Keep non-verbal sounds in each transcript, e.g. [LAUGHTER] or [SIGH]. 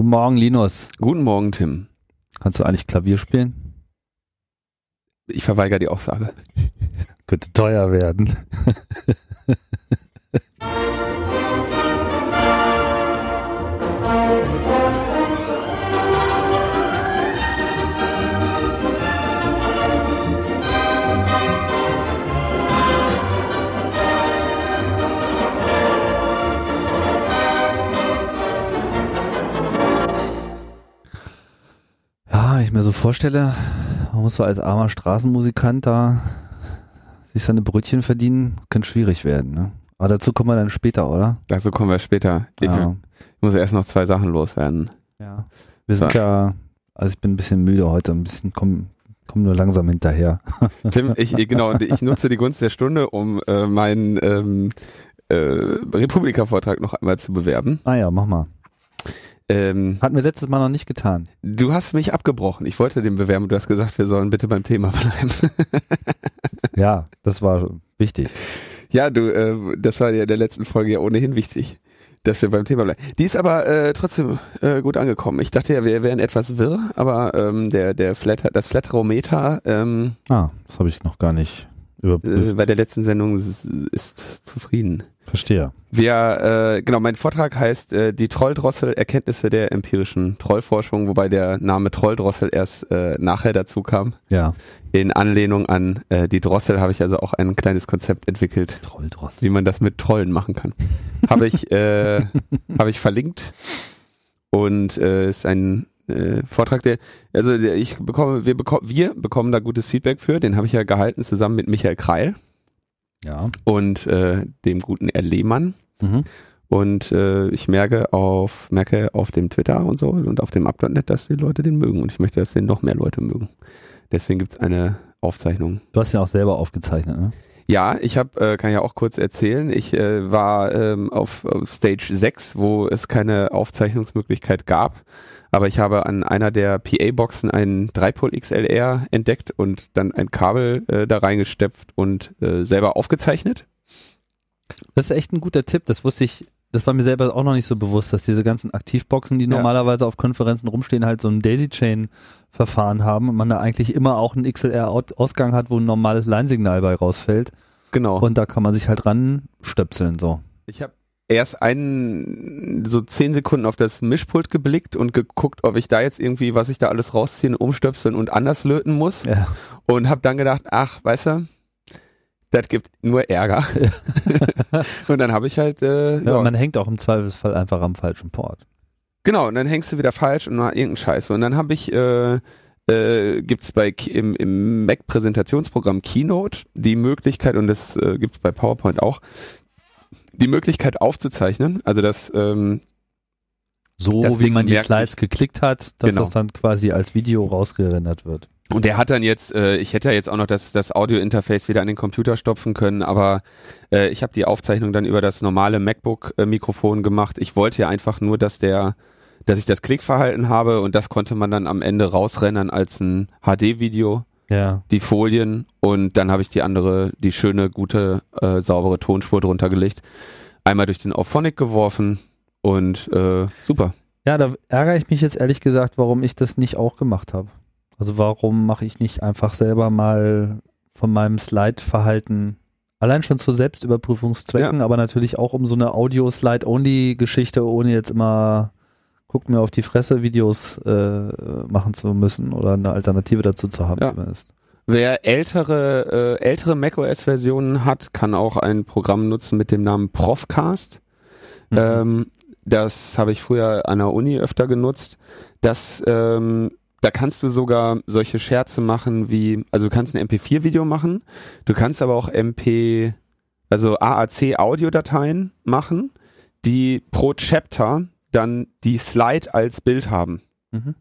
Guten Morgen, Linus. Guten Morgen, Tim. Kannst du eigentlich Klavier spielen? Ich verweigere die Aussage. [LAUGHS] Könnte teuer werden. [LAUGHS] so vorstelle, man muss so als armer Straßenmusikant da sich seine Brötchen verdienen, könnte schwierig werden. Ne? Aber dazu kommen wir dann später, oder? Dazu kommen wir später. Ich, Ja. muss erst noch zwei Sachen loswerden. ja. Wir sind So. ja, also ich bin ein bisschen müde heute, ein bisschen, komm, komm nur langsam hinterher. [LAUGHS] Tim, ich, genau, und ich nutze die Gunst der Stunde, um äh, meinen ähm, äh, Republika-Vortrag noch einmal zu bewerben. Ah ja, mach mal. Ähm, Hatten wir letztes Mal noch nicht getan. du hast mich abgebrochen. Ich wollte den bewerben. Du hast gesagt, wir sollen bitte beim Thema bleiben. [LAUGHS] Ja, das war wichtig. ja, du, äh, das war ja in der letzten Folge ja ohnehin wichtig, dass wir beim Thema bleiben. Die ist aber äh, trotzdem äh, gut angekommen. Ich dachte ja, wir wären etwas wirr, aber ähm, der der Flatter, das Flatterometer ähm, Ah, das habe ich noch gar nicht überprüft. äh, bei der letzten Sendung ist, ist zufrieden. Verstehe. Wir, äh, genau, mein Vortrag heißt äh, die Trolldrossel Erkenntnisse der empirischen Trollforschung, wobei der Name Trolldrossel erst äh, nachher dazu kam. Ja. In Anlehnung an äh, die Drossel habe ich also auch ein kleines Konzept entwickelt, Trolldrossel. wie man das mit Trollen machen kann. habe ich, äh, [LAUGHS] habe ich verlinkt und äh, ist ein äh, Vortrag, der, also der, ich bekomme, wir bekommen, wir bekommen da gutes Feedback für. Den habe ich ja gehalten zusammen mit Michael Kreil Ja. und äh, dem guten R. Lehmann. Mhm. Und äh, ich merke auf, merke auf dem Twitter und so und auf dem Up.net, dass die Leute den mögen. Und ich möchte, dass den noch mehr Leute mögen. Deswegen gibt's eine Aufzeichnung. Du hast ja auch selber aufgezeichnet, ne? Ja, ich habe, äh, kann ja auch kurz erzählen, ich äh, war ähm, auf, auf Stage 6, wo es keine Aufzeichnungsmöglichkeit gab. Aber ich habe an einer der PA-Boxen einen 3-Pol XLR entdeckt und dann ein Kabel äh, da reingestepft und äh, selber aufgezeichnet. Das ist echt ein guter Tipp. Das wusste ich, das war mir selber auch noch nicht so bewusst, dass diese ganzen Aktivboxen, die Ja. normalerweise auf Konferenzen rumstehen, halt so ein Daisy-Chain-Verfahren haben und man da eigentlich immer auch einen XLR-Ausgang hat, wo ein normales Line-Signal bei rausfällt. Genau. Und da kann man sich halt ranstöpseln, so. Ich habe erst einen so zehn Sekunden auf das Mischpult geblickt und geguckt, ob ich da jetzt irgendwie, was ich da alles rausziehen, umstöpseln und anders löten muss. Ja. Und habe dann gedacht, ach, weißt du, das gibt nur Ärger. [LAUGHS] und dann habe ich halt, äh, Ja, ja, Man hängt auch im Zweifelsfall einfach am falschen Port. genau, und dann hängst du wieder falsch und mal irgendeinen Scheiß. Und dann habe ich, äh, äh, gibt's bei im, im Mac-Präsentationsprogramm Keynote die Möglichkeit, und das äh, gibt's bei PowerPoint auch, die Möglichkeit aufzuzeichnen, also das ähm, So Das wie Ding man die Slides geklickt hat, dass Genau. das dann quasi als Video rausgerendert wird. Und der hat dann jetzt, äh, ich hätte ja jetzt auch noch das, das Audio-Interface wieder an den Computer stopfen können, aber äh, ich habe die Aufzeichnung dann über das normale MacBook-Mikrofon gemacht. Ich wollte ja einfach nur, dass der, dass ich das Klickverhalten habe und das konnte man dann am Ende rausrennen als ein HD-Video, Ja. die Folien und dann habe ich die andere, die schöne, gute, äh, saubere Tonspur drunter gelegt, einmal durch den Auphonic geworfen und äh, super. Ja, da ärgere ich mich jetzt ehrlich gesagt, warum ich das nicht auch gemacht habe. Also warum mache ich nicht einfach selber mal von meinem Slide-Verhalten allein schon zu Selbstüberprüfungszwecken, aber natürlich auch um so eine Audio-Slide-Only-Geschichte, ohne jetzt immer guckt mir auf die Fresse Videos äh, machen zu müssen oder eine Alternative dazu zu haben Ja. zumindest. Wer ältere, äh, ältere macOS-Versionen hat, kann auch ein Programm nutzen mit dem Namen Profcast. Mhm. Ähm, das habe ich früher an der Uni öfter genutzt. Das, ähm, da kannst du sogar solche Scherze machen wie, also du kannst ein MP4-Video machen, du kannst aber auch MP, also AAC-Audiodateien machen, die pro Chapter dann die Slide als Bild haben Mhm.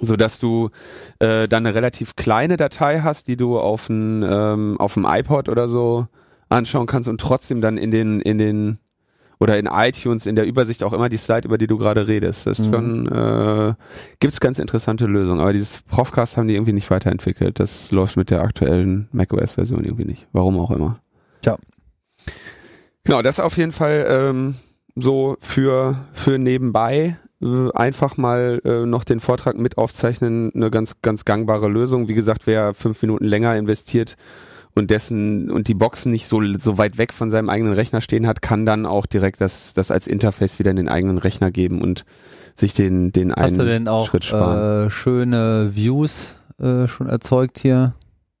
so dass du äh, dann eine relativ kleine Datei hast, die du auf ein ähm, auf dem iPod oder so anschauen kannst und trotzdem dann in den in den oder in iTunes in der Übersicht auch immer die Slide, über die du gerade redest. Das ist Mhm. schon äh, gibt's ganz interessante Lösungen, aber dieses Profcast haben die irgendwie nicht weiterentwickelt. Das läuft mit der aktuellen macOS-Version irgendwie nicht. Warum auch immer. Tja. Genau, das auf jeden Fall ähm, so für für nebenbei äh, einfach mal äh, noch den Vortrag mit aufzeichnen, eine ganz, ganz gangbare Lösung. Wie gesagt, wer fünf Minuten länger investiert und dessen und die Boxen nicht so, so weit weg von seinem eigenen Rechner stehen hat, kann dann auch direkt das, das als Interface wieder in den eigenen Rechner geben und sich den, den einen Hast du denn auch Schritt sparen. äh, schöne Views äh, schon erzeugt hier?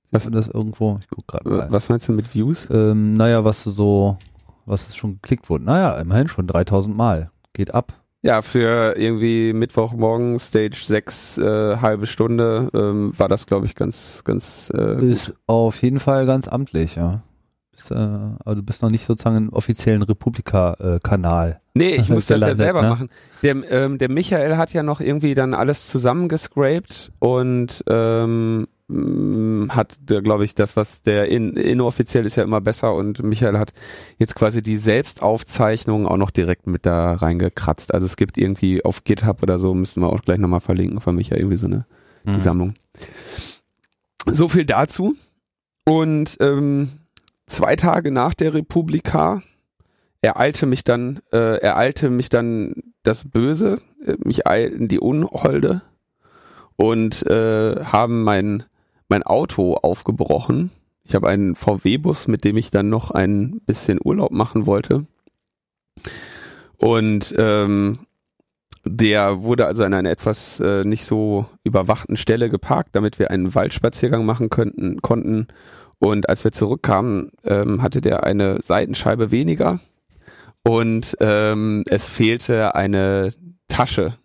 Sieht Was- das irgendwo? Ich guck gerade mal. Was meinst du mit Views? Ähm, naja, was du so, was es schon geklickt wurde. Naja, immerhin schon 3000 Mal. Geht ab. Ja, für irgendwie Mittwochmorgen, Stage 6, äh, halbe Stunde, ähm, war das, glaube ich, ganz, ganz äh, gut. Ist auf jeden Fall ganz amtlich, ja. Bist, äh, aber du bist noch nicht sozusagen im offiziellen Republika-Kanal. Nee, ich [LAUGHS] muss das ja selber ne? machen. Der, ähm, der Michael hat ja noch irgendwie dann alles zusammengescraped und ähm, hat, glaube ich, das, was der in, inoffiziell ist ja immer besser und Michael hat jetzt quasi die Selbstaufzeichnung auch noch direkt mit da reingekratzt. Also es gibt irgendwie auf GitHub oder so, müssen wir auch gleich nochmal verlinken von Michael irgendwie so eine Mhm. Sammlung. So viel dazu. Und ähm, zwei Tage nach der Republika ereilte mich dann, äh, ereilte mich dann das Böse, äh, mich eilten die Unholde und äh, haben mein mein Auto aufgebrochen. Ich habe einen VW-Bus, mit dem ich dann noch ein bisschen Urlaub machen wollte. Und ähm, der wurde also an einer etwas äh, nicht so überwachten Stelle geparkt, damit wir einen Waldspaziergang machen könnten, konnten. Und als wir zurückkamen, ähm, hatte der eine Seitenscheibe weniger und ähm, es fehlte eine Tasche,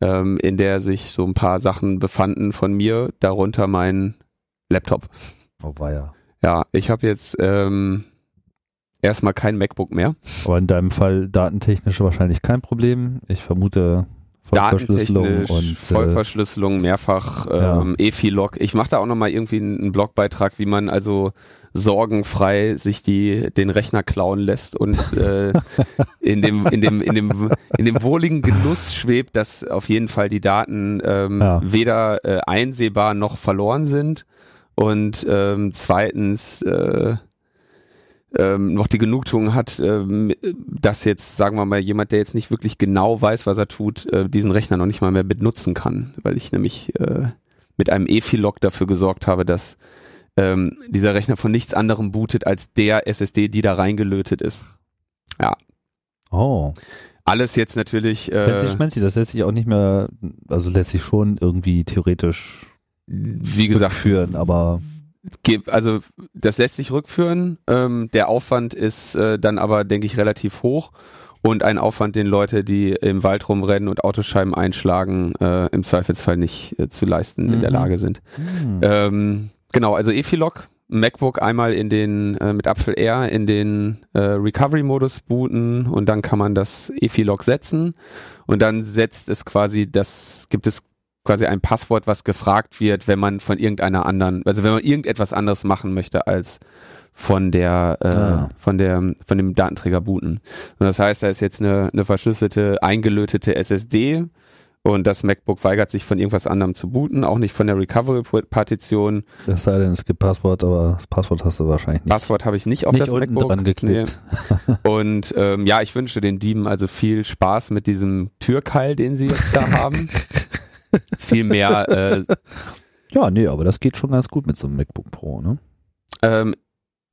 ähm, in der sich so ein paar Sachen befanden von mir, darunter mein Laptop. Oh, war ja. Ja, ich habe jetzt ähm, erstmal kein MacBook mehr. Aber in deinem Fall datentechnisch wahrscheinlich kein Problem. Ich vermute Vollverschlüsselung und äh, Vollverschlüsselung, mehrfach Ja. ähm, EFI-Log. Ich mache da auch nochmal irgendwie einen Blogbeitrag, wie man also sorgenfrei sich die den Rechner klauen lässt und äh, in dem in dem in dem in dem wohligen Genuss schwebt, dass auf jeden Fall die Daten ähm, Ja. weder äh, einsehbar noch verloren sind und ähm, zweitens äh, ähm, noch die Genugtuung hat, ähm, dass jetzt, sagen wir mal, jemand, der jetzt nicht wirklich genau weiß, was er tut, äh, diesen Rechner noch nicht mal mehr benutzen kann, weil ich nämlich äh, mit einem EFI-Log dafür gesorgt habe, dass ähm, dieser Rechner von nichts anderem bootet als der SSD, die da reingelötet ist. oh, Alles jetzt natürlich, Fancy äh, Schmancy, das lässt sich auch nicht mehr, also lässt sich schon irgendwie theoretisch wie gesagt, führen, aber also das lässt sich rückführen. Ähm, der Aufwand ist äh, dann aber, denke ich, relativ hoch und ein Aufwand, den Leute, die im Wald rumrennen und Autoscheiben einschlagen, äh, im Zweifelsfall nicht äh, zu leisten in der Mhm. Lage sind. hm, Ähm, genau, also EFI-Log, MacBook einmal in den äh, mit Apfel R in den äh, Recovery-Modus booten und dann kann man das EFI-Log setzen und dann setzt es quasi, das gibt es quasi ein Passwort, was gefragt wird, wenn man von irgendeiner anderen, also wenn man irgendetwas anderes machen möchte als von der äh, Ah. von der von dem Datenträger booten. Und das heißt, da ist jetzt eine, eine verschlüsselte eingelötete SSD und das MacBook weigert sich von irgendwas anderem zu booten, auch nicht von der Recovery-Partition. es sei denn, es gibt Passwort, aber das Passwort hast du wahrscheinlich nicht, Passwort habe ich nicht auf nicht das unten MacBook. dran geklebt. Nee. Und ähm, ja, ich wünsche den Dieben also viel Spaß mit diesem Türkeil, den sie jetzt da haben. [LAUGHS] viel mehr äh, Ja, nee, aber das geht schon ganz gut mit so einem MacBook Pro, ne? ähm,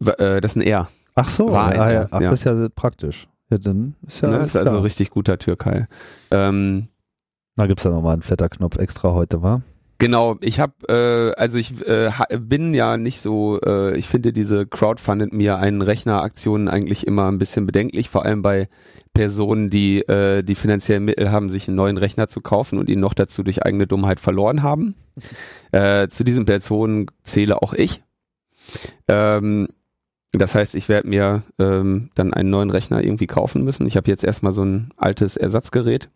äh, das ist ein R. Ach so, War ja, ein, ja. Ach, Ja. das ist ja praktisch. Ja, dann ist ja ne? ist also richtig guter Türkeil. Ähm, Da gibt's ja nochmal einen Flatterknopf extra heute, wa? Genau, ich habe, äh, also ich äh, bin ja nicht so, äh, ich finde diese Crowdfunded mir einen Rechner-Aktionen eigentlich immer ein bisschen bedenklich, vor allem bei Personen, die äh, die finanziellen Mittel haben, sich einen neuen Rechner zu kaufen und ihn noch dazu durch eigene Dummheit verloren haben. [LAUGHS] Äh, zu diesen Personen zähle auch ich. Ähm, das heißt, ich werde mir ähm, dann einen neuen Rechner irgendwie kaufen müssen. Ich habe jetzt erstmal so ein altes Ersatzgerät.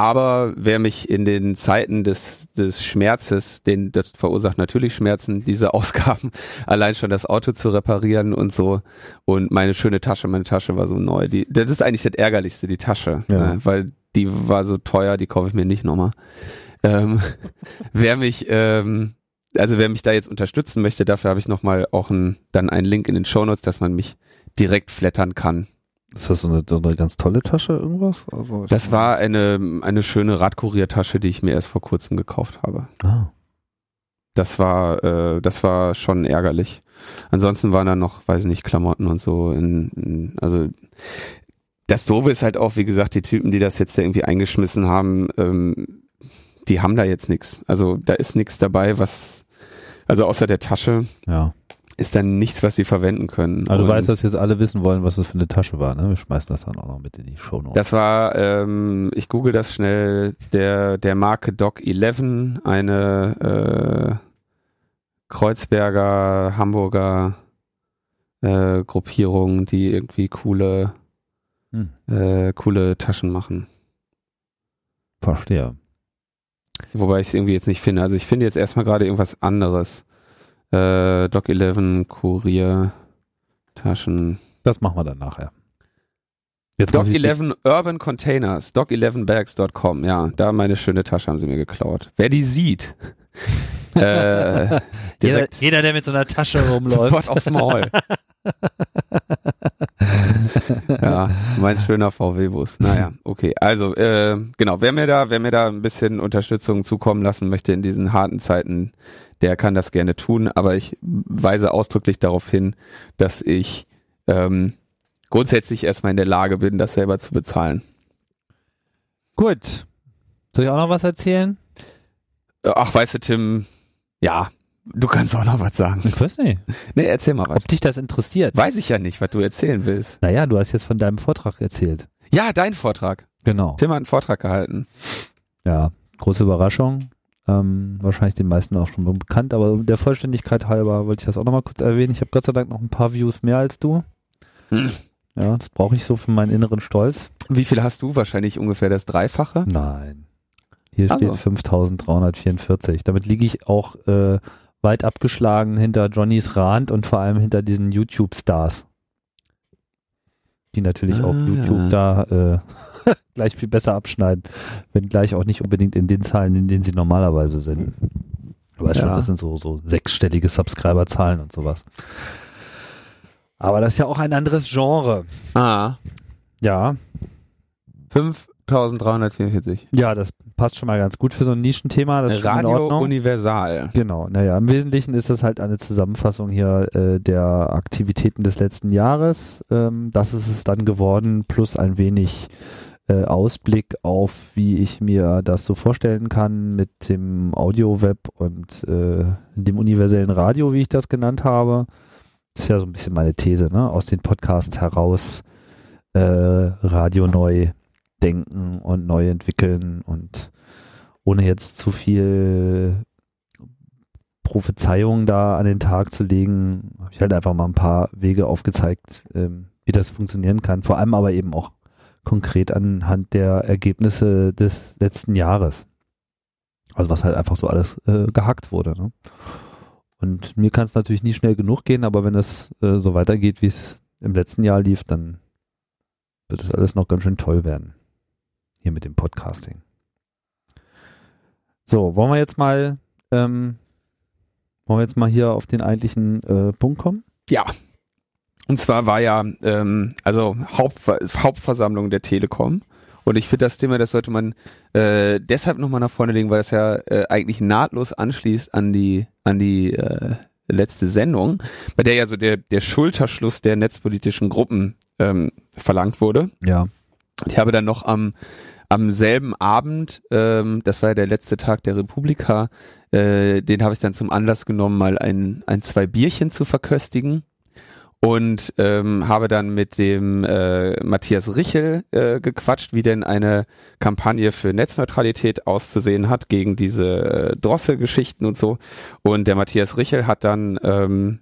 Aber wer mich in den Zeiten des, des Schmerzes, den, das verursacht natürlich Schmerzen, diese [LAUGHS] Ausgaben, allein schon das Auto zu reparieren und so. Und meine schöne Tasche, meine Tasche war so neu. Die, das ist eigentlich das Ärgerlichste, die Tasche. Ja. Äh, weil die war so teuer, die kaufe ich mir nicht nochmal. Ähm, [LAUGHS] wer mich, ähm, also wer mich da jetzt unterstützen möchte, dafür habe ich nochmal auch ein, dann einen Link in den Shownotes, dass man mich direkt flattern kann. Ist das so eine, so eine ganz tolle Tasche, irgendwas? Also Das war eine, eine schöne Radkuriertasche, die ich mir erst vor kurzem gekauft habe. Ah. Das war, äh, das war schon ärgerlich. Ansonsten waren da noch, weiß ich nicht, Klamotten und so. In, in, also das Doofe ist halt auch, wie gesagt, die Typen, die das jetzt da irgendwie eingeschmissen haben, ähm, die haben da jetzt nichts. Also da ist nichts dabei, was, also außer der Tasche Ja. Ist dann nichts, was sie verwenden können. Aber du weißt, dass jetzt alle wissen wollen, was das für eine Tasche war, ne? Wir schmeißen das dann auch noch mit in die Show Notes. Das war, ähm, ich google das schnell, der, der Marke Doc 11, eine äh, Kreuzberger, Hamburger äh, Gruppierung, die irgendwie coole, Hm. äh, coole Taschen machen. Verstehe. Wobei ich es irgendwie jetzt nicht finde. Also ich finde jetzt erstmal gerade irgendwas anderes. Äh, Doc 11, Kurier, Taschen. Das machen wir dann nachher. Jetzt Doc muss ich 11 Urban Containers, doc11bags.com, ja, da meine schöne Tasche haben sie mir geklaut. Wer die sieht, [LAUGHS] äh, jeder, jeder, der mit so einer Tasche [LAUGHS] rumläuft. sofort aufs Maul. [LAUGHS] ja, mein schöner VW-Bus. Naja, okay. Also, äh, genau, wer mir da, wer mir da ein bisschen Unterstützung zukommen lassen möchte in diesen harten Zeiten, der kann das gerne tun, aber ich weise ausdrücklich darauf hin, dass ich ähm, grundsätzlich erstmal in der Lage bin, das selber zu bezahlen. Gut. Soll ich auch noch was erzählen? Äh, Ach, weißt du, Tim, ja, du kannst auch noch was sagen. Ich weiß nicht. Nee, erzähl mal was. Ob dich das interessiert? Weiß ich ja nicht, was du erzählen willst. Naja, du hast jetzt von deinem Vortrag erzählt. Ja, dein Vortrag. Genau. Tim hat einen Vortrag gehalten. Ja, große Überraschung. Ähm, wahrscheinlich den meisten auch schon bekannt, aber um der Vollständigkeit halber wollte ich das auch nochmal kurz erwähnen. Ich habe Gott sei Dank noch ein paar Views mehr als du. Hm. Ja, das brauche ich so für meinen inneren Stolz. Wie viel hast du? Wahrscheinlich ungefähr das Dreifache. Nein. Hier Also. steht 5344. Damit liege ich auch äh, weit abgeschlagen hinter Johnnys Rand und vor allem hinter diesen YouTube-Stars. Die natürlich auf Ah, YouTube da äh, [LAUGHS] gleich viel besser abschneiden, wenn gleich auch nicht unbedingt in den Zahlen, in denen sie normalerweise sind. Aber schon, Ja. das sind so, so sechsstellige Subscriber-Zahlen und sowas. Aber das ist ja auch ein anderes Genre. Ah, Ja, 5344. ja, das passt schon mal ganz gut für so ein Nischenthema. Das Radio. Universal. Genau, naja, im Wesentlichen ist das halt eine Zusammenfassung hier äh, der Aktivitäten des letzten Jahres. Ähm, das ist es dann geworden, plus ein wenig äh, Ausblick auf, wie ich mir das so vorstellen kann mit dem Audio-Web und äh, dem universellen Radio, wie ich das genannt habe. Das ist ja so ein bisschen meine These, ne? Aus den Podcasts heraus äh, Radio neu denken und neu entwickeln und ohne jetzt zu viel Prophezeiungen da an den Tag zu legen, habe ich halt einfach mal ein paar Wege aufgezeigt, ähm, wie das funktionieren kann. Vor allem aber eben auch konkret anhand der Ergebnisse des letzten Jahres. Also was halt einfach so alles äh, gehackt wurde. Ne? Und mir kann es natürlich nie schnell genug gehen, aber wenn es äh, so weitergeht, wie es im letzten Jahr lief, dann wird es alles noch ganz schön toll werden. Hier mit dem Podcasting. So, wollen wir jetzt mal, ähm, wollen wir jetzt mal hier auf den eigentlichen äh, Punkt kommen? Ja. Und zwar war ja, ähm, also Hauptver Hauptversammlung der Telekom. Und ich finde das Thema, das sollte man äh, deshalb nochmal nach vorne legen, weil das ja äh, eigentlich nahtlos anschließt an die, an die äh, letzte Sendung, bei der ja so der, der Schulterschluss der netzpolitischen Gruppen ähm, verlangt wurde. Ja. Ich habe dann noch am, am selben Abend, ähm, das war ja der letzte Tag der Republika, äh, den habe ich dann zum Anlass genommen, mal ein, ein, zwei Bierchen zu verköstigen und ähm, habe dann mit dem äh, Matthias Richel äh, gequatscht, wie denn eine Kampagne für Netzneutralität auszusehen hat gegen diese äh, Drosselgeschichten und so. Und der Matthias Richel hat dann ähm,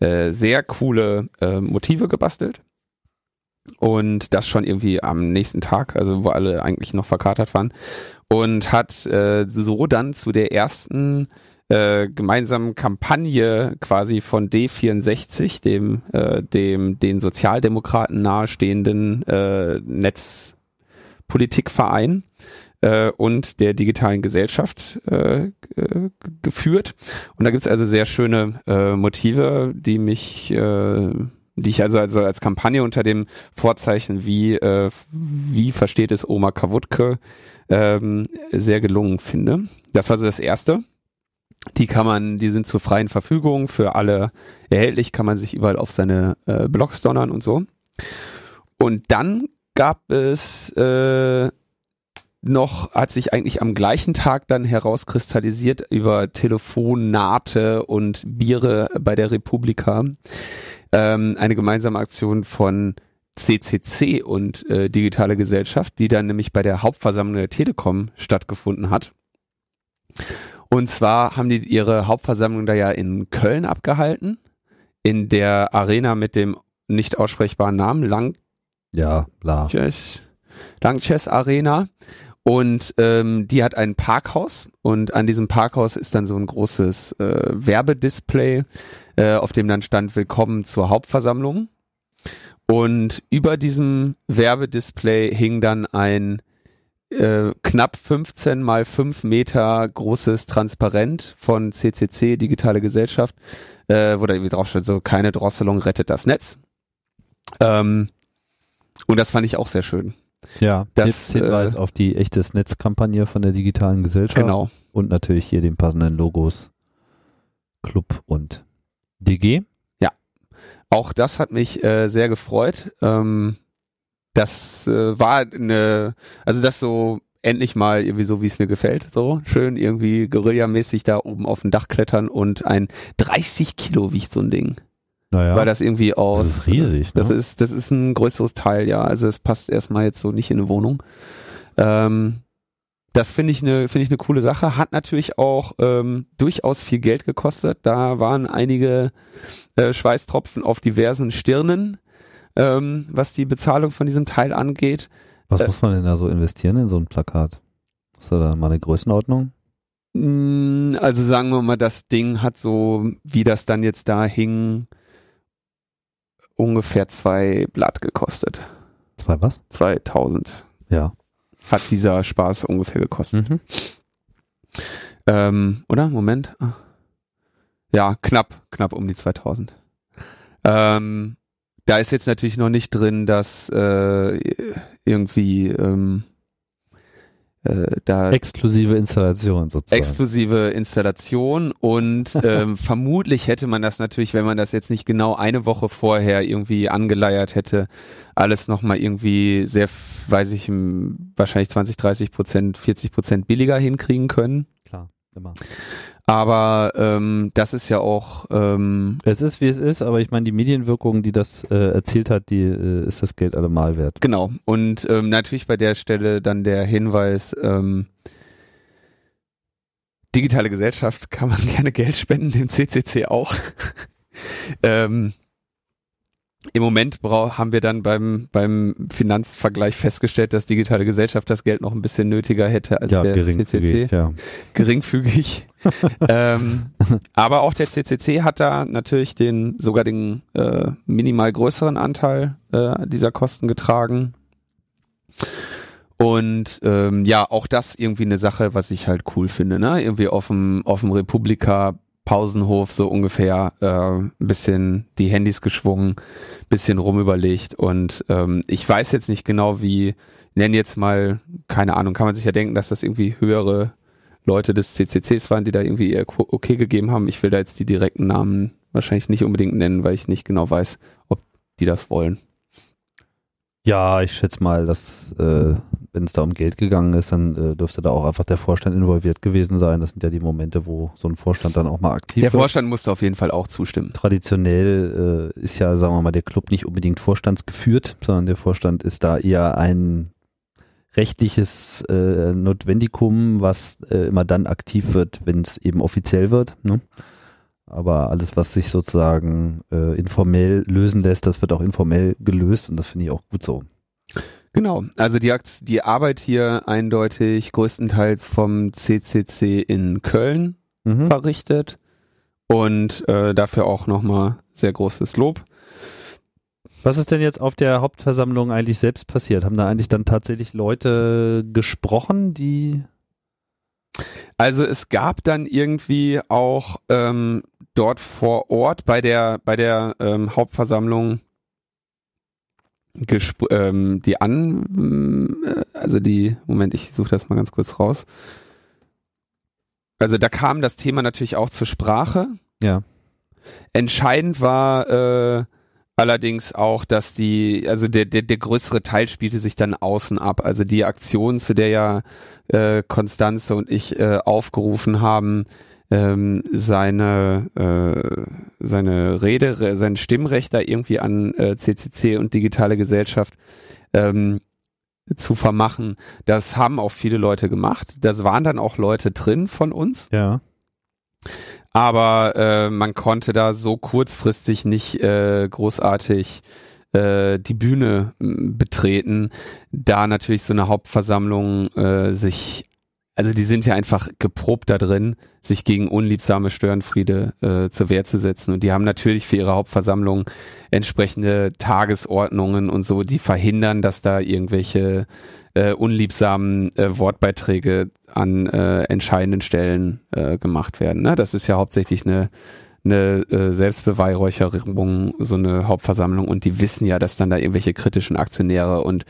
äh, sehr coole äh, Motive gebastelt. Und das schon irgendwie am nächsten Tag, also wo alle eigentlich noch verkatert waren. Und hat äh, so dann zu der ersten äh, gemeinsamen Kampagne quasi von D64, dem, äh, dem den Sozialdemokraten nahestehenden äh, Netzpolitikverein äh, und der digitalen Gesellschaft äh, geführt. Und da gibt's also sehr schöne äh, Motive, die mich äh, die ich also, also als Kampagne unter dem Vorzeichen, wie, äh, wie versteht es Oma Kawutke, ähm, sehr gelungen finde. Das war so das erste. Die kann man, die sind zur freien Verfügung für alle erhältlich, kann man sich überall auf seine äh, Blogs donnern und so. Und dann gab es äh, noch, hat sich eigentlich am gleichen Tag dann herauskristallisiert über Telefonate und Biere bei der Republika ähm, eine gemeinsame Aktion von CCC und äh, Digitale Gesellschaft, die dann nämlich bei der Hauptversammlung der Telekom stattgefunden hat. Und zwar haben die ihre Hauptversammlung da ja in Köln abgehalten, in der Arena mit dem nicht aussprechbaren Namen Lang Ja, bla. Chess, Langchess Arena. Und ähm, die hat ein Parkhaus und an diesem Parkhaus ist dann so ein großes äh, Werbedisplay, äh, auf dem dann stand Willkommen zur Hauptversammlung. Und über diesem Werbedisplay hing dann ein äh, knapp 15 mal 5 Meter großes Transparent von CCC, Digitale Gesellschaft, äh, wo da irgendwie drauf steht, so keine Drosselung rettet das Netz. Ähm, und das fand ich auch sehr schön. Ja, Das, Hinweis äh, auf die echtes Netzkampagne von der digitalen Gesellschaft. Genau. Und natürlich hier den passenden Logos Club und DG. Auch das hat mich äh, sehr gefreut. Ähm, das äh, war eine, also das so endlich mal irgendwie so, wie es mir gefällt. So schön irgendwie Guerillamäßig da oben auf dem Dach klettern und ein 30 Kilo wiegt so ein Ding. Naja, Weil das irgendwie aus. das ist riesig. Ne? Das ist, das ist ein größeres Teil, ja. Also es passt erstmal jetzt so nicht in eine Wohnung. Ähm, das finde ich eine finde ich eine coole Sache. Hat natürlich auch ähm, durchaus viel Geld gekostet. Da waren einige äh, Schweißtropfen auf diversen Stirnen, ähm, was die Bezahlung von diesem Teil angeht. Was äh, muss man denn da so investieren in so ein Plakat? Hast du da mal eine Größenordnung? Mm, Also sagen wir mal, das Ding hat so, wie das dann jetzt da hing, ungefähr zwei Blatt gekostet. Zwei was? 2000 Ja. Hat dieser Spaß ungefähr gekostet. Mhm. Ähm, oder? Moment. Ah. Ja, knapp, knapp um die 2000. Ähm, da ist jetzt natürlich noch nicht drin, dass äh, irgendwie ähm, äh, da Exklusive Installation sozusagen. exklusive Installation und [LAUGHS] ähm, vermutlich hätte man das natürlich, wenn man das jetzt nicht genau eine Woche vorher irgendwie angeleiert hätte, alles nochmal irgendwie sehr, weiß ich, wahrscheinlich 20, 30 Prozent, 40 Prozent billiger hinkriegen können. Klar, immer. Aber ähm, das ist ja auch ähm, Es ist, wie es ist, aber ich meine, die Medienwirkung, die das äh, erzielt hat, die äh, ist das Geld allemal wert. genau. Und ähm, natürlich bei der Stelle dann der Hinweis, ähm, digitale Gesellschaft kann man [LAUGHS] gerne Geld spenden, dem CCC auch. [LAUGHS] ähm, Im Moment haben wir dann beim, beim Finanzvergleich festgestellt, dass digitale Gesellschaft das Geld noch ein bisschen nötiger hätte als Ja, der geringfügig, CCC. ja. geringfügig. [LAUGHS] ähm, aber auch der CCC hat da natürlich den sogar den äh, minimal größeren Anteil äh, dieser Kosten getragen. Und ähm, ja, auch das irgendwie eine Sache, was ich halt cool finde, ne? Irgendwie auf dem auf dem Republika Pausenhof so ungefähr äh, ein bisschen die Handys geschwungen, bisschen rumüberlegt und ähm, ich weiß jetzt nicht genau wie, nenn jetzt mal, keine Ahnung, kann man sich ja denken, dass das irgendwie höhere Leute des CCCs waren, die da irgendwie ihr okay gegeben haben. Ich will da jetzt die direkten Namen wahrscheinlich nicht unbedingt nennen, weil ich nicht genau weiß, ob die das wollen. Ja, ich schätze mal, dass äh, wenn es da um Geld gegangen ist, dann äh, dürfte da auch einfach der Vorstand involviert gewesen sein. Das sind ja die Momente, wo so ein Vorstand dann auch mal aktiv Der wird. Vorstand musste auf jeden Fall auch zustimmen. Traditionell äh, ist ja, sagen wir mal, der Club nicht unbedingt vorstandsgeführt, sondern der Vorstand ist da eher ein rechtliches äh, Notwendikum, was äh, immer dann aktiv wird, wenn es eben offiziell wird. Ne? Aber alles, was sich sozusagen äh, informell lösen lässt, das wird auch informell gelöst und das finde ich auch gut so. Genau, also die, die Arbeit hier eindeutig größtenteils vom CCC in Köln Mhm. verrichtet und äh, dafür auch nochmal sehr großes Lob. Was ist denn jetzt auf der Hauptversammlung eigentlich selbst passiert? Haben da eigentlich dann tatsächlich Leute gesprochen, die Also es gab dann irgendwie auch ähm, dort vor Ort bei der bei der ähm, Hauptversammlung Gespr ähm, die an, äh, also die, Moment, ich suche das mal ganz kurz raus. Also da kam das Thema natürlich auch zur Sprache. Ja. Entscheidend war äh, allerdings auch, dass die, also der, der, der größere Teil spielte sich dann außen ab. Also die Aktion, zu der ja äh, Konstanze und ich äh, aufgerufen haben, ähm, seine äh, seine Rede, sein Stimmrecht da irgendwie an äh, CCC und digitale Gesellschaft ähm, zu vermachen. Das haben auch viele Leute gemacht. Das waren dann auch Leute drin von uns. Ja. Aber äh, man konnte da so kurzfristig nicht äh, großartig äh, die Bühne betreten, da natürlich so eine Hauptversammlung äh, sich also die sind ja einfach geprobt da drin, sich gegen unliebsame Störenfriede äh, zur Wehr zu setzen. Und die haben natürlich für ihre Hauptversammlung entsprechende Tagesordnungen und so, die verhindern, dass da irgendwelche äh, unliebsamen äh, Wortbeiträge an äh, entscheidenden Stellen äh, gemacht werden. Ne? Das ist ja hauptsächlich eine eine äh, Selbstbeweihräucherung, so eine Hauptversammlung und die wissen ja, dass dann da irgendwelche kritischen Aktionäre und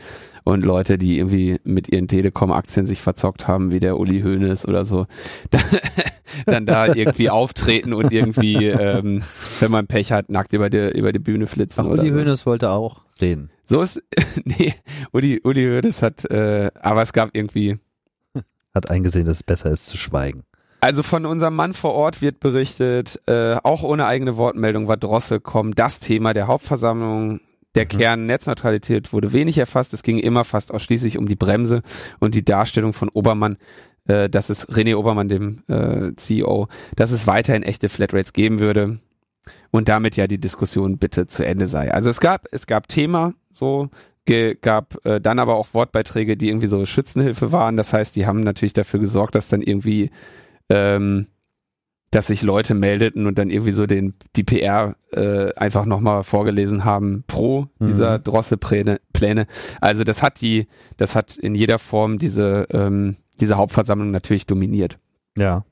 und Leute, die irgendwie mit ihren Telekom-Aktien sich verzockt haben, wie der Uli Hoeneß oder so, [LAUGHS] dann da irgendwie auftreten und irgendwie, ähm, wenn man Pech hat, nackt über die, über die Bühne flitzen. Ach, Uli so. Hoeneß wollte auch reden. So ist, [LAUGHS] nee, Uli, Uli Hoeneß hat, äh, aber es gab irgendwie, Hat eingesehen, dass es besser ist zu schweigen. Also von unserem Mann vor Ort wird berichtet, äh, auch ohne eigene Wortmeldung war Drosselkom das Thema der Hauptversammlung. Der Mhm. Kern Netzneutralität wurde wenig erfasst. Es ging immer fast ausschließlich um die Bremse und die Darstellung von Obermann, äh, dass es René Obermann, dem äh, CEO, dass es weiterhin echte Flatrates geben würde und damit ja die Diskussion bitte zu Ende sei. Also es gab es gab Thema so gab äh, dann aber auch Wortbeiträge, die irgendwie so Schützenhilfe waren. Das heißt, die haben natürlich dafür gesorgt, dass dann irgendwie ähm, dass sich Leute meldeten und dann irgendwie so den die PR äh, einfach nochmal vorgelesen haben pro Mhm. dieser Drosselpläne. Pläne. Also das hat die, das hat in jeder Form diese ähm, diese Hauptversammlung natürlich dominiert. Ja.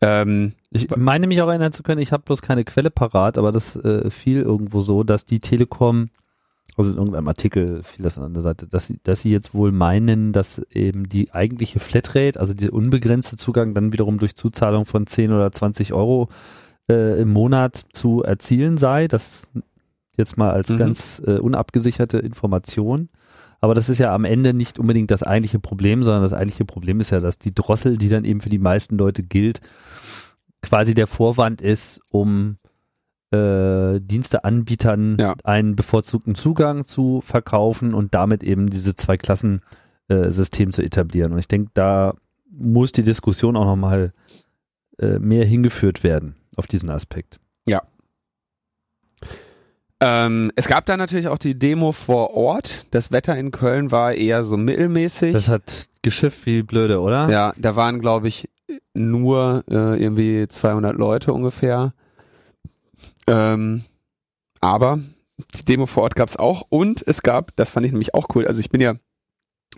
Ähm, Ich meine mich auch erinnern zu können, ich habe bloß keine Quelle parat, aber das äh, fiel irgendwo so, dass die Telekom, also in irgendeinem Artikel fiel das an der Seite, dass sie, dass sie jetzt wohl meinen, dass eben die eigentliche Flatrate, also der unbegrenzte Zugang dann wiederum durch Zuzahlung von 10 oder 20 Euro äh, im Monat zu erzielen sei. Das jetzt mal als Mhm. ganz äh, unabgesicherte Information. Aber das ist ja am Ende nicht unbedingt das eigentliche Problem, sondern das eigentliche Problem ist ja, dass die Drossel, die dann eben für die meisten Leute gilt, quasi der Vorwand ist, um äh, Diensteanbietern Ja. einen bevorzugten Zugang zu verkaufen und damit eben diese zwei Klassen äh, System zu etablieren. Und ich denke, da muss die Diskussion auch nochmal äh, mehr hingeführt werden auf diesen Aspekt. ähm, es gab da natürlich auch die Demo vor Ort. Das Wetter in Köln war eher so mittelmäßig. Das hat geschifft wie blöde, oder? Ja, da waren, glaube ich, nur äh, irgendwie 200 Leute ungefähr. Ähm, aber die Demo vor Ort gab's auch und es gab, das fand ich nämlich auch cool, also ich bin ja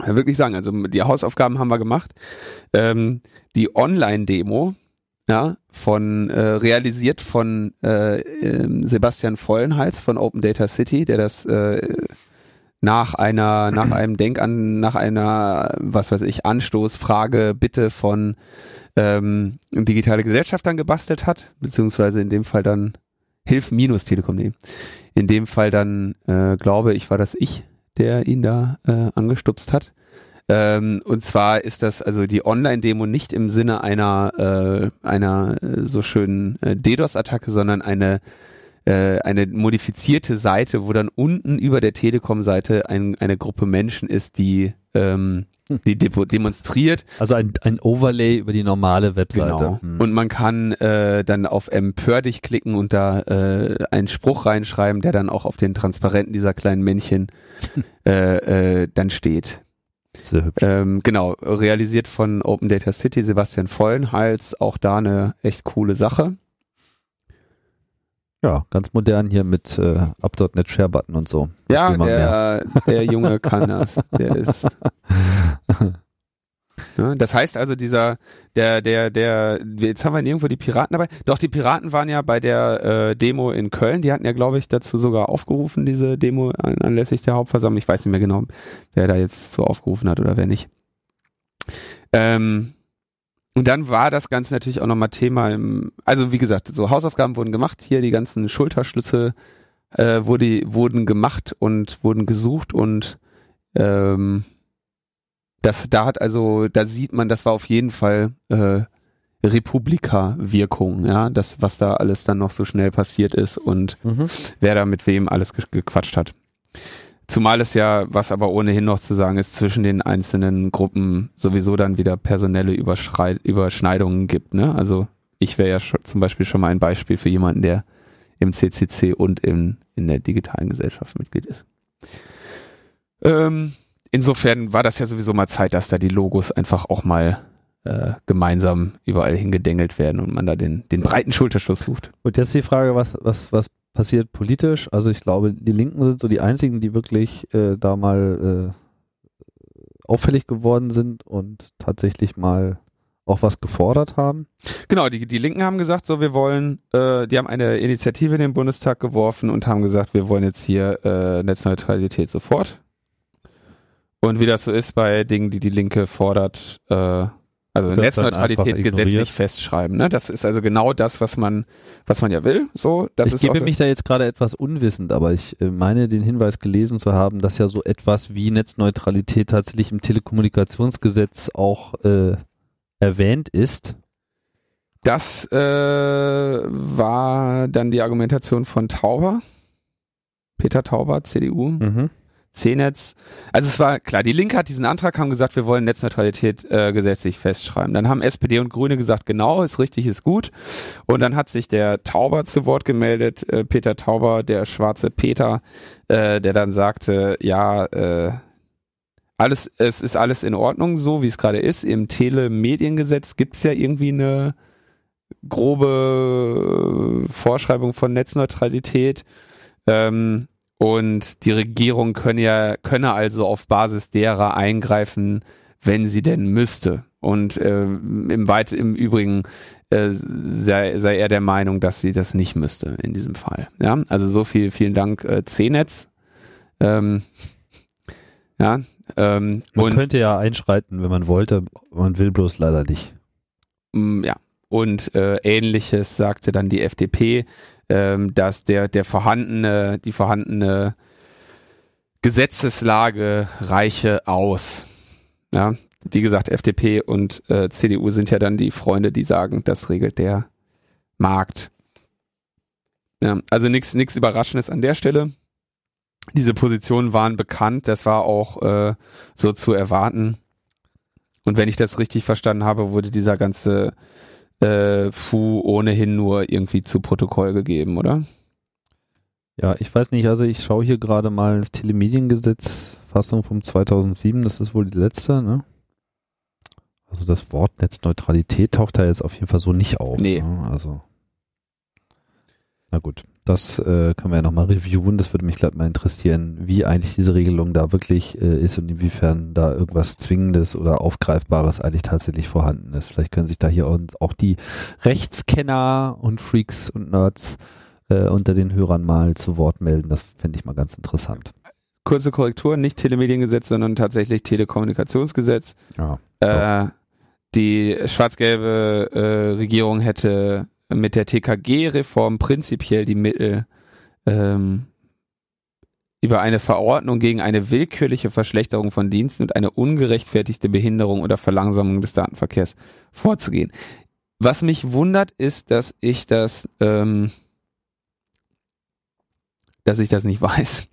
wirklich sagen, also die Hausaufgaben haben wir gemacht. Ähm, die Online-Demo, ja, von äh, realisiert von äh, ähm, Sebastian Vollenhals von Open Data City, der das äh, nach einer, nach einem Denk an, nach einer, was weiß ich, Anstoßfrage, Bitte von ähm, digitale Gesellschaft dann gebastelt hat, beziehungsweise in dem Fall dann Hilf minus Telekom, nee. In dem Fall dann, äh, glaube ich, war das ich, der ihn da äh, angestupst hat. Ähm, und zwar ist das also die Online-Demo nicht im Sinne einer äh, einer äh, so schönen äh, DDoS-Attacke, sondern eine äh, eine modifizierte Seite, wo dann unten über der Telekom-Seite ein, eine Gruppe Menschen ist, die ähm, die demonstriert Also ein, ein Overlay über die normale Webseite. Genau. Hm. Und man kann äh, dann auf Empör dich klicken und da äh, einen Spruch reinschreiben, der dann auch auf den Transparenten dieser kleinen Männchen [LAUGHS] äh, äh, dann steht. Sehr hübsch. Ähm, genau, realisiert von Open Data City, Sebastian Vollenhals, auch da eine echt coole Sache. Ja, ganz modern hier mit äh, Up.NET Share Button und so. Ja, der, der Junge kann das. [LAUGHS] Der ist, Ja, das heißt also, dieser, der, der, der, jetzt haben wir nirgendwo die Piraten dabei. Doch, die Piraten waren ja bei der äh, Demo in Köln. Die hatten ja, glaube ich, dazu sogar aufgerufen, diese Demo an, anlässlich der Hauptversammlung. Ich weiß nicht mehr genau, wer da jetzt so aufgerufen hat oder wer nicht. Ähm, und dann war das Ganze natürlich auch nochmal Thema im, also wie gesagt, so Hausaufgaben wurden gemacht, hier die ganzen Schulterschlüsse äh, wurde, wurden gemacht und wurden gesucht und ähm, das, da hat also, da sieht man, das war auf jeden Fall äh, Republika-Wirkung, ja, das, was da alles dann noch so schnell passiert ist und mhm. wer da mit wem alles ge gequatscht hat. Zumal es ja, was aber ohnehin noch zu sagen ist, zwischen den einzelnen Gruppen sowieso dann wieder personelle Überschrei Überschneidungen gibt. Ne? Also ich wäre ja schon, zum Beispiel schon mal ein Beispiel für jemanden, der im CCC und in, in der digitalen Gesellschaft Mitglied ist. Ähm, insofern war das ja sowieso mal Zeit, dass da die Logos einfach auch mal äh, gemeinsam überall hingedengelt werden und man da den, den breiten Schulterschluss sucht. Und jetzt die Frage, was, was, was passiert politisch. Also ich glaube, die Linken sind so die einzigen, die wirklich äh, da mal äh, auffällig geworden sind und tatsächlich mal auch was gefordert haben. Genau, die, die Linken haben gesagt, so wir wollen, äh, die haben eine Initiative in den Bundestag geworfen und haben gesagt, wir wollen jetzt hier äh, Netzneutralität sofort. Und wie das so ist bei Dingen, die die Linke fordert, äh, also das Netzneutralität gesetzlich festschreiben. Ne? Das ist also genau das, was man, was man ja will. So, das ich ist gebe mich da jetzt gerade etwas unwissend, aber ich äh, meine den Hinweis gelesen zu haben, dass ja so etwas wie Netzneutralität tatsächlich im Telekommunikationsgesetz auch äh, erwähnt ist. Das äh, war dann die Argumentation von Tauber, Peter Tauber, CDU. Mhm. C-Netz. Also es war klar, die Linke hat diesen Antrag, haben gesagt, wir wollen Netzneutralität äh, gesetzlich festschreiben. Dann haben SPD und Grüne gesagt, genau, ist richtig, ist gut. Und dann hat sich der Tauber zu Wort gemeldet, äh, Peter Tauber, der schwarze Peter, äh, der dann sagte, ja, äh, alles, es ist alles in Ordnung, so wie es gerade ist. Im Telemediengesetz gibt's ja irgendwie eine grobe Vorschreibung von Netzneutralität. Ähm, und die Regierung könne ja, könne also auf Basis derer eingreifen, wenn sie denn müsste. Und äh, im weit im Übrigen äh, sei, sei er der Meinung, dass sie das nicht müsste in diesem Fall. Ja, also so viel, vielen Dank, äh, C-Netz. Ähm, ja, ähm, man könnte ja einschreiten, wenn man wollte, man will bloß leider nicht. Mm, ja, und äh, ähnliches sagte dann die FDP ähm, dass der, der vorhandene, die vorhandene Gesetzeslage reiche aus. Ja, wie gesagt, FDP und äh, CDU sind ja dann die Freunde, die sagen, das regelt der Markt. Ja, also nichts nichts Überraschendes an der Stelle. Diese Positionen waren bekannt, das war auch äh, so zu erwarten. Und wenn ich das richtig verstanden habe, wurde dieser ganze äh, Fu ohnehin nur irgendwie zu Protokoll gegeben, oder? Ja, ich weiß nicht, also ich schaue hier gerade mal das Telemediengesetz, Fassung vom 2007, das ist wohl die letzte, ne? Also das Wort Netzneutralität taucht da jetzt auf jeden Fall so nicht auf. Nee. Ne? Also, na gut. Das äh, können wir ja nochmal reviewen. Das würde mich gleich mal interessieren, wie eigentlich diese Regelung da wirklich äh, ist und inwiefern da irgendwas Zwingendes oder Aufgreifbares eigentlich tatsächlich vorhanden ist. Vielleicht können sich da hier auch die Rechtskenner und Freaks und Nerds äh, unter den Hörern mal zu Wort melden. Das fände ich mal ganz interessant. Kurze Korrektur, nicht Telemediengesetz, sondern tatsächlich Telekommunikationsgesetz. Ja, äh, die schwarz-gelbe äh, Regierung hätte mit der TKG-Reform prinzipiell die Mittel ähm, über eine Verordnung gegen eine willkürliche Verschlechterung von Diensten und eine ungerechtfertigte Behinderung oder Verlangsamung des Datenverkehrs vorzugehen. Was mich wundert, ist, dass ich das, ähm, dass ich das nicht [LAUGHS] weiß.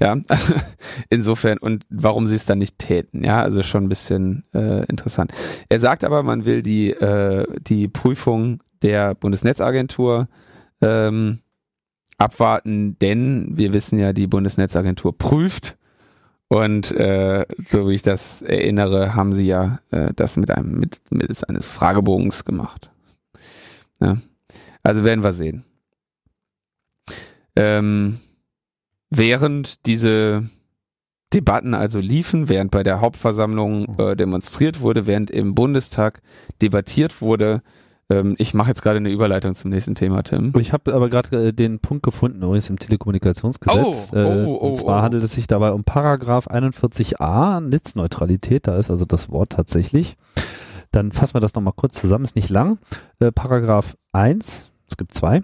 ja, [LAUGHS] insofern und warum sie es dann nicht täten. Ja, also schon ein bisschen äh, interessant. Er sagt aber, man will die äh, die Prüfung der Bundesnetzagentur ähm, abwarten, denn wir wissen ja, die Bundesnetzagentur prüft und äh, so wie ich das erinnere, haben sie ja äh, das mit einem mit, mittels eines Fragebogens gemacht. Ja. Also werden wir sehen. Ähm, während diese Debatten also liefen, während bei der Hauptversammlung äh, demonstriert wurde, während im Bundestag debattiert wurde. Ähm, ich mache jetzt gerade eine Überleitung zum nächsten Thema, Tim. Ich habe aber gerade äh, den Punkt gefunden, übrigens im Telekommunikationsgesetz. Oh, oh, äh, oh, und zwar oh. handelt es sich dabei um Paragraph 41a, Netzneutralität, da ist also das Wort tatsächlich. Dann fassen wir das nochmal kurz zusammen, ist nicht lang. Äh, Paragraph 1, es gibt zwei.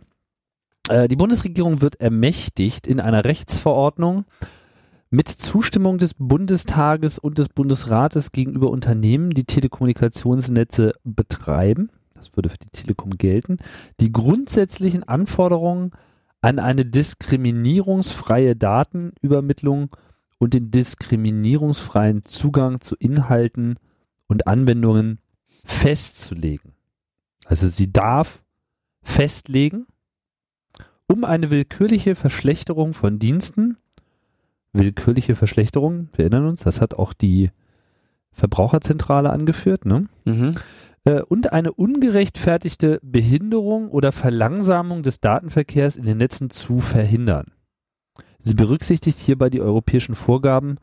Äh, die Bundesregierung wird ermächtigt, in einer Rechtsverordnung mit Zustimmung des Bundestages und des Bundesrates gegenüber Unternehmen, die Telekommunikationsnetze betreiben, das würde für die Telekom gelten, die grundsätzlichen Anforderungen an eine diskriminierungsfreie Datenübermittlung und den diskriminierungsfreien Zugang zu Inhalten und Anwendungen festzulegen. Also sie darf festlegen, um eine willkürliche Verschlechterung von Diensten, willkürliche Verschlechterung, wir erinnern uns, das hat auch die Verbraucherzentrale angeführt, ne? Mhm. Äh, und eine ungerechtfertigte Behinderung oder Verlangsamung des Datenverkehrs in den Netzen zu verhindern. Sie berücksichtigt hierbei die europäischen Vorgaben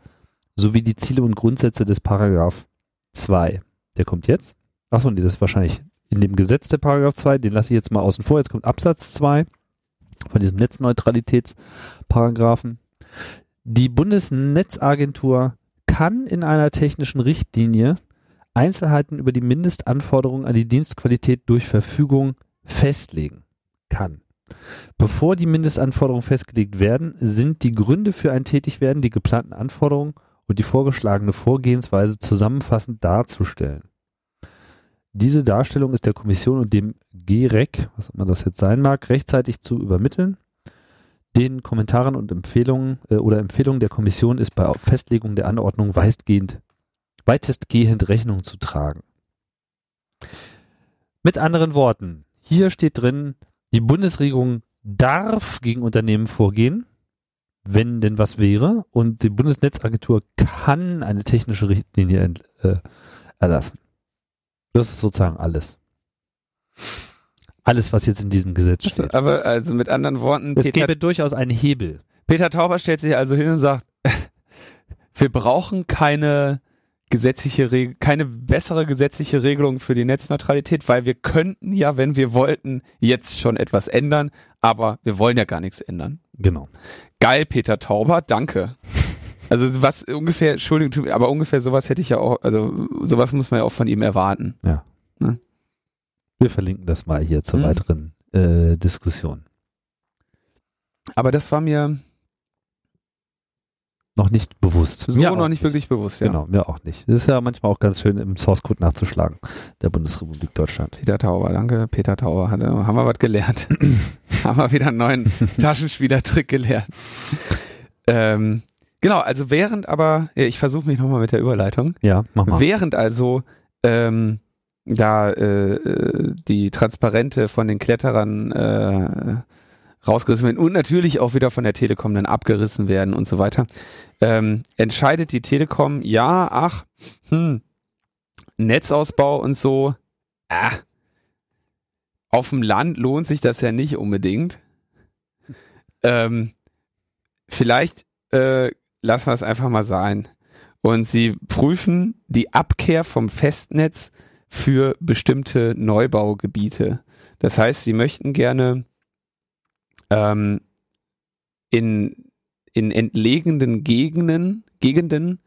sowie die Ziele und Grundsätze des Paragraph 2. Der kommt jetzt. Achso, nee, das ist wahrscheinlich in dem Gesetz der Paragraph 2, den lasse ich jetzt mal außen vor. Jetzt kommt Absatz 2 von diesem Netzneutralitätsparagraphen. Die Bundesnetzagentur kann in einer technischen Richtlinie Einzelheiten über die Mindestanforderungen an die Dienstqualität durch Verfügung festlegen kann. Bevor die Mindestanforderungen festgelegt werden, sind die Gründe für ein Tätigwerden, die geplanten Anforderungen und die vorgeschlagene Vorgehensweise zusammenfassend darzustellen. Diese Darstellung ist der Kommission und dem GREC, was immer das jetzt sein mag, rechtzeitig zu übermitteln. Den Kommentaren und Empfehlungen äh, oder Empfehlungen der Kommission ist bei Festlegung der Anordnung weitgehend, weitestgehend Rechnung zu tragen. Mit anderen Worten, hier steht drin, die Bundesregierung darf gegen Unternehmen vorgehen, wenn denn was wäre, und die Bundesnetzagentur kann eine technische Richtlinie ent, äh, erlassen. Das ist sozusagen alles. Alles, was jetzt in diesem Gesetz steht. Aber also mit anderen Worten, Es Peter, gäbe durchaus einen Hebel. Peter Tauber stellt sich also hin und sagt, [LAUGHS] wir brauchen keine gesetzliche Reg keine bessere gesetzliche Regelung für die Netzneutralität, weil wir könnten ja, wenn wir wollten, jetzt schon etwas ändern, aber wir wollen ja gar nichts ändern. Genau. Geil, Peter Tauber, danke. [LAUGHS] Also was ungefähr, Entschuldigung, aber ungefähr sowas hätte ich ja auch, also sowas muss man ja auch von ihm erwarten. Wir verlinken das mal hier zur Mhm. weiteren äh, Diskussion. Aber das war mir Noch nicht bewusst. so auch noch nicht wirklich bewusst, ja. Genau, mir auch nicht. Das ist ja manchmal auch ganz schön im Source Code nachzuschlagen, der Bundesrepublik Deutschland. Peter Tauber, danke. Peter Tauber, hat, haben wir was gelernt. [LAUGHS] haben wir wieder einen neuen [LAUGHS] Taschenspielertrick gelernt. Ähm, genau, also während aber, ja, ich versuche mich nochmal mit der Überleitung, Ja, mach mal. während also ähm, da äh, äh, die Transparente von den Kletterern äh, rausgerissen werden und natürlich auch wieder von der Telekom dann abgerissen werden und so weiter, ähm, entscheidet die Telekom, ja, ach, hm, Netzausbau und so, ah, auf dem Land lohnt sich das ja nicht unbedingt. Ähm, vielleicht äh, lassen wir es einfach mal sein. Und sie prüfen die Abkehr vom Festnetz für bestimmte Neubaugebiete. Das heißt, sie möchten gerne ähm, in, in entlegenen Gegenden, Gegenden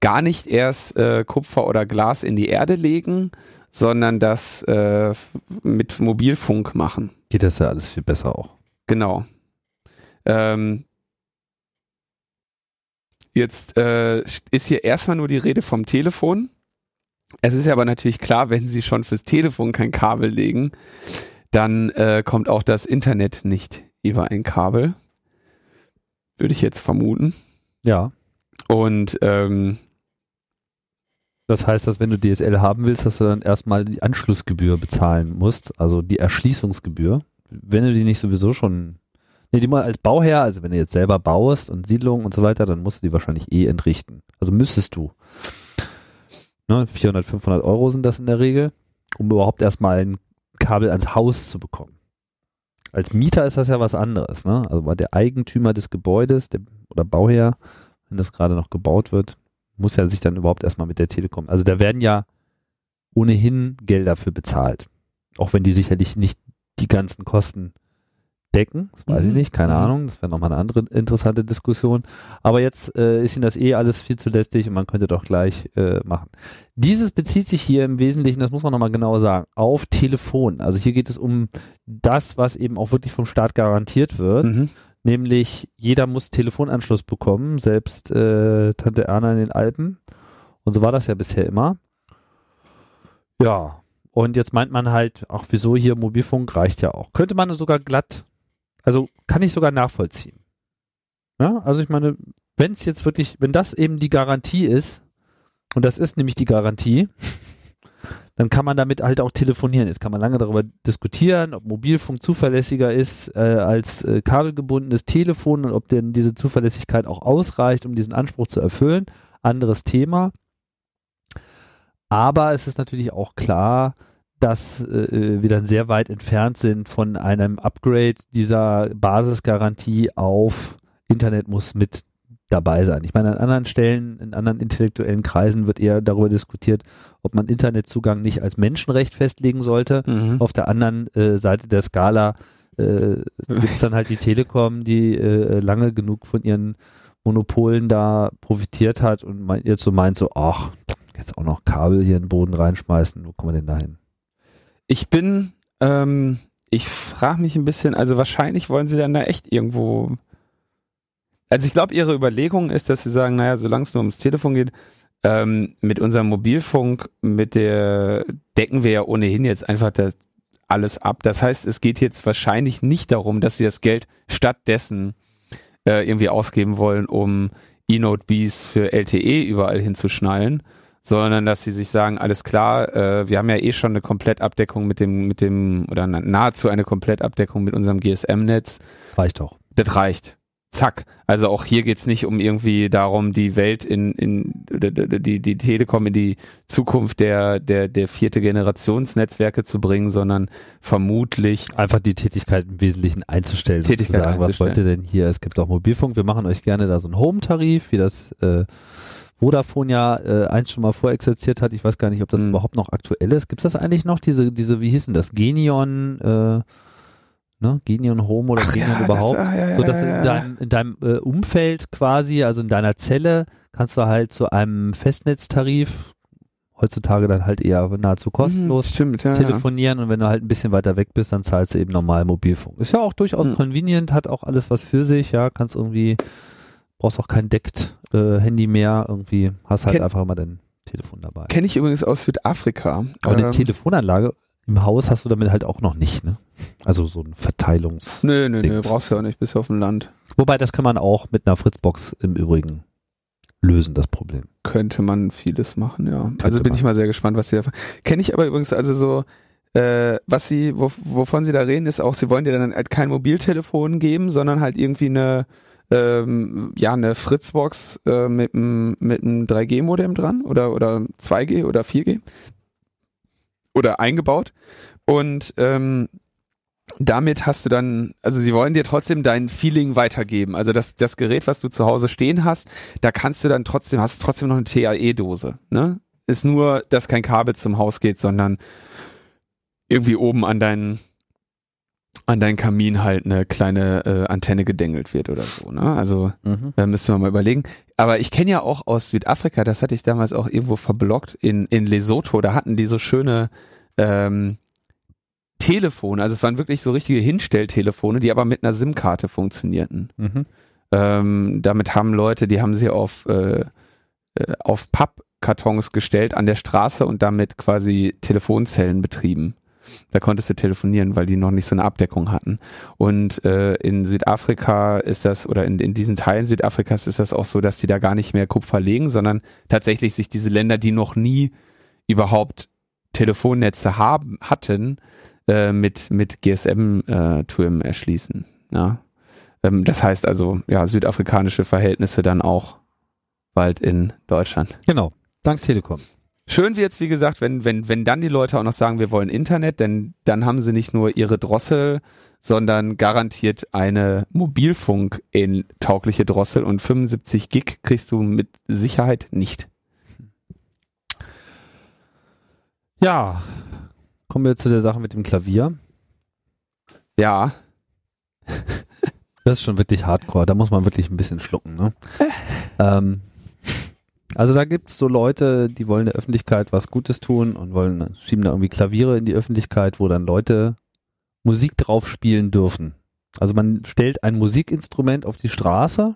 gar nicht erst äh, Kupfer oder Glas in die Erde legen, sondern das äh, mit Mobilfunk machen. Geht das ja alles viel besser auch. Genau. Ähm, jetzt äh, ist hier erstmal nur die Rede vom Telefon. Es ist ja aber natürlich klar, wenn Sie schon fürs Telefon kein Kabel legen, dann äh, kommt auch das Internet nicht über ein Kabel. Würde ich jetzt vermuten. Ja. Und ähm, Das heißt, dass wenn du DSL haben willst, dass du dann erstmal die Anschlussgebühr bezahlen musst, also die Erschließungsgebühr. Wenn du die nicht sowieso schon, nee, die mal als Bauherr, also wenn du jetzt selber baust und Siedlungen und so weiter, dann musst du die wahrscheinlich eh entrichten. Also müsstest du. Ne, 400, 500 Euro sind das in der Regel, um überhaupt erstmal ein Kabel ans Haus zu bekommen. Als Mieter ist das ja was anderes, ne? Also war der Eigentümer des Gebäudes der, oder Bauherr wenn das gerade noch gebaut wird, muss ja sich dann überhaupt erstmal mit der Telekom. Also da werden ja ohnehin Gelder für bezahlt. Auch wenn die sicherlich nicht die ganzen Kosten decken, das weiß mhm. ich nicht, keine mhm. Ahnung, das wäre nochmal eine andere interessante Diskussion. Aber jetzt äh, ist Ihnen das eh alles viel zu lästig und man könnte doch gleich äh, machen. Dieses bezieht sich hier im Wesentlichen, das muss man nochmal genau sagen, auf Telefon. Also hier geht es um das, was eben auch wirklich vom Staat garantiert wird. Mhm. Nämlich jeder muss Telefonanschluss bekommen, selbst äh, Tante Erna in den Alpen. Und so war das ja bisher immer. Ja, und jetzt meint man halt, ach wieso hier Mobilfunk reicht ja auch. Könnte man sogar glatt, also kann ich sogar nachvollziehen. Ja, also ich meine, wenn es jetzt wirklich, wenn das eben die Garantie ist, und das ist nämlich die Garantie, [LAUGHS] dann kann man damit halt auch telefonieren. Jetzt kann man lange darüber diskutieren, ob Mobilfunk zuverlässiger ist äh, als äh, kabelgebundenes Telefon und ob denn diese Zuverlässigkeit auch ausreicht, um diesen Anspruch zu erfüllen. Anderes Thema. Aber es ist natürlich auch klar, dass äh, wir dann sehr weit entfernt sind von einem Upgrade dieser Basisgarantie auf Internet muss mit dabei sein. Ich meine, an anderen Stellen, in anderen intellektuellen Kreisen wird eher darüber diskutiert, ob man Internetzugang nicht als Menschenrecht festlegen sollte. Mhm. Auf der anderen äh, Seite der Skala äh, gibt es dann halt die Telekom, die äh, lange genug von ihren Monopolen da profitiert hat und mein, jetzt so meint so, ach, jetzt auch noch Kabel hier in den Boden reinschmeißen, wo kommen wir denn da hin? Ich bin, ähm, ich frage mich ein bisschen, also wahrscheinlich wollen sie dann da echt irgendwo. Also ich glaube, ihre Überlegung ist, dass sie sagen, naja, solange es nur ums Telefon geht, ähm, mit unserem Mobilfunk, mit der decken wir ja ohnehin jetzt einfach das alles ab. Das heißt, es geht jetzt wahrscheinlich nicht darum, dass sie das Geld stattdessen äh, irgendwie ausgeben wollen, um E-Note Bs für LTE überall hinzuschnallen, sondern dass sie sich sagen, alles klar, äh, wir haben ja eh schon eine Komplettabdeckung mit dem, mit dem, oder nahezu eine Komplettabdeckung mit unserem GSM-Netz. Reicht doch. Das reicht. Zack. Also auch hier geht's nicht um irgendwie darum, die Welt in, in die, die Telekom in die Zukunft der, der, der vierte Generationsnetzwerke zu bringen, sondern vermutlich einfach die Tätigkeit im Wesentlichen einzustellen. Tätigkeit sagen, einzustellen. Was wollt ihr denn hier? Es gibt auch Mobilfunk, wir machen euch gerne da so einen Home-Tarif, wie das äh, Vodafone ja äh, eins schon mal vorexerziert hat. Ich weiß gar nicht, ob das mhm. überhaupt noch aktuell ist. Gibt es das eigentlich noch? Diese, diese, wie hieß denn das? Genion, äh, ne? Genion Home oder Ach Genion ja, überhaupt? Das, ja, ja, so dass in deinem, in deinem äh, Umfeld quasi, also in deiner Zelle, kannst du halt zu einem Festnetztarif heutzutage dann halt eher nahezu kostenlos mhm, stimmt, ja, telefonieren und wenn du halt ein bisschen weiter weg bist, dann zahlst du eben normal Mobilfunk. Ist ja auch durchaus mhm. convenient, hat auch alles was für sich, ja, kannst irgendwie brauchst auch kein Deckt-Handy äh, mehr. Irgendwie hast halt Ken einfach immer dein Telefon dabei. Kenne ich übrigens aus Südafrika. Aber ähm, eine Telefonanlage im Haus hast du damit halt auch noch nicht, ne? Also so ein Verteilungs. Nö, nö, nö, brauchst du ja auch nicht, bist ja auf dem Land. Wobei, das kann man auch mit einer Fritzbox im Übrigen lösen, das Problem. Könnte man vieles machen, ja. Könnte also bin man. ich mal sehr gespannt, was sie da. Kenne ich aber übrigens, also so, äh, was sie, wovon sie da reden, ist auch, sie wollen dir dann halt kein Mobiltelefon geben, sondern halt irgendwie eine ähm, ja eine Fritzbox äh, mit einem mit einem 3G-Modem dran oder oder 2G oder 4G oder eingebaut und ähm, damit hast du dann, also sie wollen dir trotzdem dein Feeling weitergeben. Also das, das Gerät, was du zu Hause stehen hast, da kannst du dann trotzdem, hast trotzdem noch eine TAE-Dose. Ne? Ist nur, dass kein Kabel zum Haus geht, sondern irgendwie oben an deinen an deinen Kamin halt eine kleine äh, Antenne gedengelt wird oder so. Ne? Also mhm. da müssen wir mal überlegen. Aber ich kenne ja auch aus Südafrika, das hatte ich damals auch irgendwo verblockt, in, in Lesotho, da hatten die so schöne ähm, Telefone, also es waren wirklich so richtige Hinstelltelefone, die aber mit einer SIM-Karte funktionierten. Mhm. Ähm, damit haben Leute, die haben sie auf, äh, äh auf Pappkartons gestellt an der Straße und damit quasi Telefonzellen betrieben. Da konntest du telefonieren, weil die noch nicht so eine Abdeckung hatten. Und äh, in Südafrika ist das, oder in, in diesen Teilen Südafrikas ist das auch so, dass die da gar nicht mehr Kupfer legen, sondern tatsächlich sich diese Länder, die noch nie überhaupt Telefonnetze haben, hatten, äh, mit, mit GSM-Türmen äh, erschließen. Ja. Ähm, das heißt also, ja, südafrikanische Verhältnisse dann auch bald in Deutschland. Genau. Dank Telekom. Schön wird's, wie gesagt, wenn, wenn, wenn dann die Leute auch noch sagen, wir wollen Internet, denn dann haben sie nicht nur ihre Drossel sondern garantiert eine Mobilfunk in taugliche Drossel und 75 Gig kriegst du mit Sicherheit nicht. Ja, kommen wir zu der Sache mit dem Klavier. Ja. Das ist schon wirklich hardcore, da muss man wirklich ein bisschen schlucken. Ne? [LAUGHS] ähm, also da gibt es so Leute, die wollen der Öffentlichkeit was Gutes tun und wollen schieben da irgendwie Klaviere in die Öffentlichkeit, wo dann Leute Musik drauf spielen dürfen. Also man stellt ein Musikinstrument auf die Straße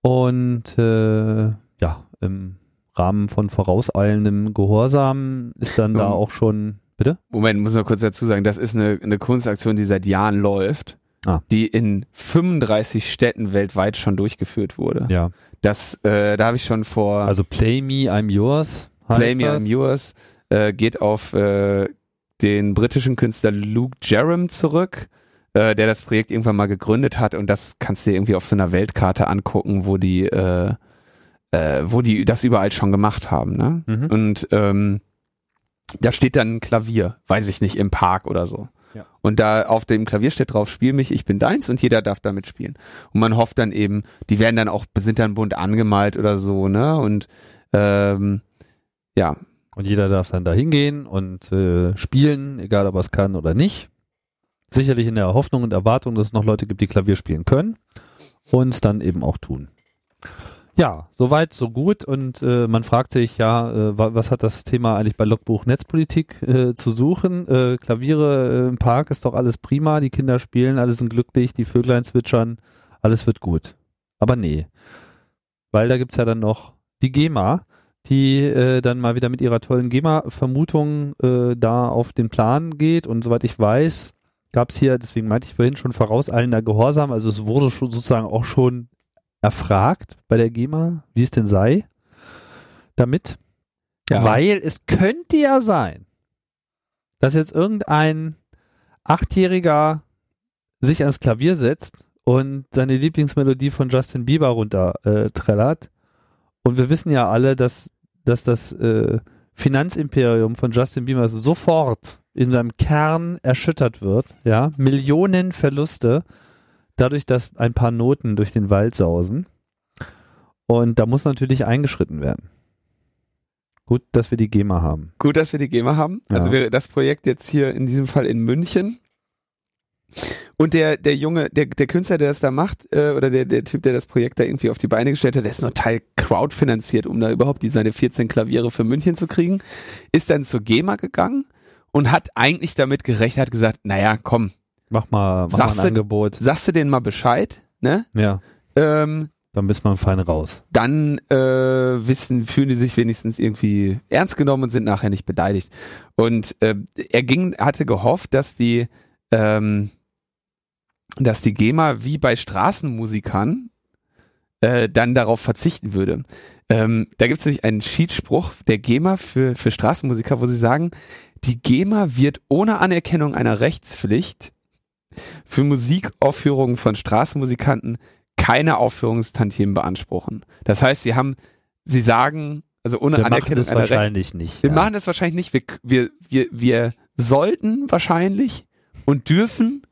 und äh, ja, im Rahmen von vorauseilendem Gehorsam ist dann da auch schon, bitte? Moment, muss man kurz dazu sagen, das ist eine, eine Kunstaktion, die seit Jahren läuft, ah. die in 35 Städten weltweit schon durchgeführt wurde. Ja. Das, äh, da habe ich schon vor. Also Play Me, I'm Yours. Play Me, das? I'm Yours äh, geht auf äh, den britischen Künstler Luke Jerem zurück, äh, der das Projekt irgendwann mal gegründet hat und das kannst du dir irgendwie auf so einer Weltkarte angucken, wo die, äh, äh, wo die das überall schon gemacht haben. Ne? Mhm. Und ähm, da steht dann ein Klavier, weiß ich nicht, im Park oder so. Ja. Und da auf dem Klavier steht drauf, spiel mich, ich bin deins und jeder darf damit spielen. Und man hofft dann eben, die werden dann auch, sind dann bunt angemalt oder so, ne? Und ähm, ja. Und jeder darf dann da hingehen und äh, spielen, egal ob er es kann oder nicht. Sicherlich in der Hoffnung und Erwartung, dass es noch Leute gibt, die Klavier spielen können und es dann eben auch tun. Ja, soweit, so gut. Und äh, man fragt sich ja, äh, was hat das Thema eigentlich bei Logbuch Netzpolitik äh, zu suchen? Äh, Klaviere im Park ist doch alles prima, die Kinder spielen, alle sind glücklich, die Vöglein zwitschern, alles wird gut. Aber nee. Weil da gibt's ja dann noch die GEMA, die äh, dann mal wieder mit ihrer tollen GEMA-Vermutung äh, da auf den Plan geht. Und soweit ich weiß, gab's hier, deswegen meinte ich vorhin schon vorauseilender Gehorsam, also es wurde schon sozusagen auch schon erfragt bei der GEMA, wie es denn sei, damit. Ja. Weil es könnte ja sein, dass jetzt irgendein Achtjähriger sich ans Klavier setzt und seine Lieblingsmelodie von Justin Bieber runterträllert. Äh, und wir wissen ja alle, dass, dass das äh, Finanzimperium von Justin Bieber sofort in seinem Kern erschüttert wird. Ja, Millionen Verluste dadurch, dass ein paar Noten durch den Wald sausen. Und da muss natürlich eingeschritten werden. Gut, dass wir die GEMA haben. Gut, dass wir die GEMA haben. Also ja. Also wäre das Projekt jetzt hier in diesem Fall in München. Und der, der Junge, der, der Künstler, der das da macht, äh, oder der, der Typ, der das Projekt da irgendwie auf die Beine gestellt hat, der ist nur Teil crowdfinanziert, um da überhaupt die, seine 14 Klaviere für München zu kriegen, ist dann zur GEMA gegangen und hat eigentlich damit gerechnet, hat gesagt, naja, komm, Mach mal, mach sagst mal ein Angebot. sagst du denen mal Bescheid, ne? Ja. Ähm, dann bist man fein raus. Dann äh, wissen, fühlen die sich wenigstens irgendwie ernst genommen und sind nachher nicht beleidigt. Und äh, er ging, hatte gehofft, dass die, ähm, dass die GEMA wie bei Straßenmusikern äh, dann darauf verzichten würde. Ähm, da gibt es nämlich einen Schiedsspruch der GEMA für, für Straßenmusiker, wo sie sagen, die GEMA wird ohne Anerkennung einer Rechtspflicht für Musikaufführungen von Straßenmusikanten keine Aufführungstantiemen beanspruchen. Das heißt, sie haben, sie sagen, also ohne wir Anerkennung machen das wahrscheinlich Recht, nicht. Wir ja. machen das wahrscheinlich nicht. Wir, wir, wir, wir sollten wahrscheinlich und dürfen,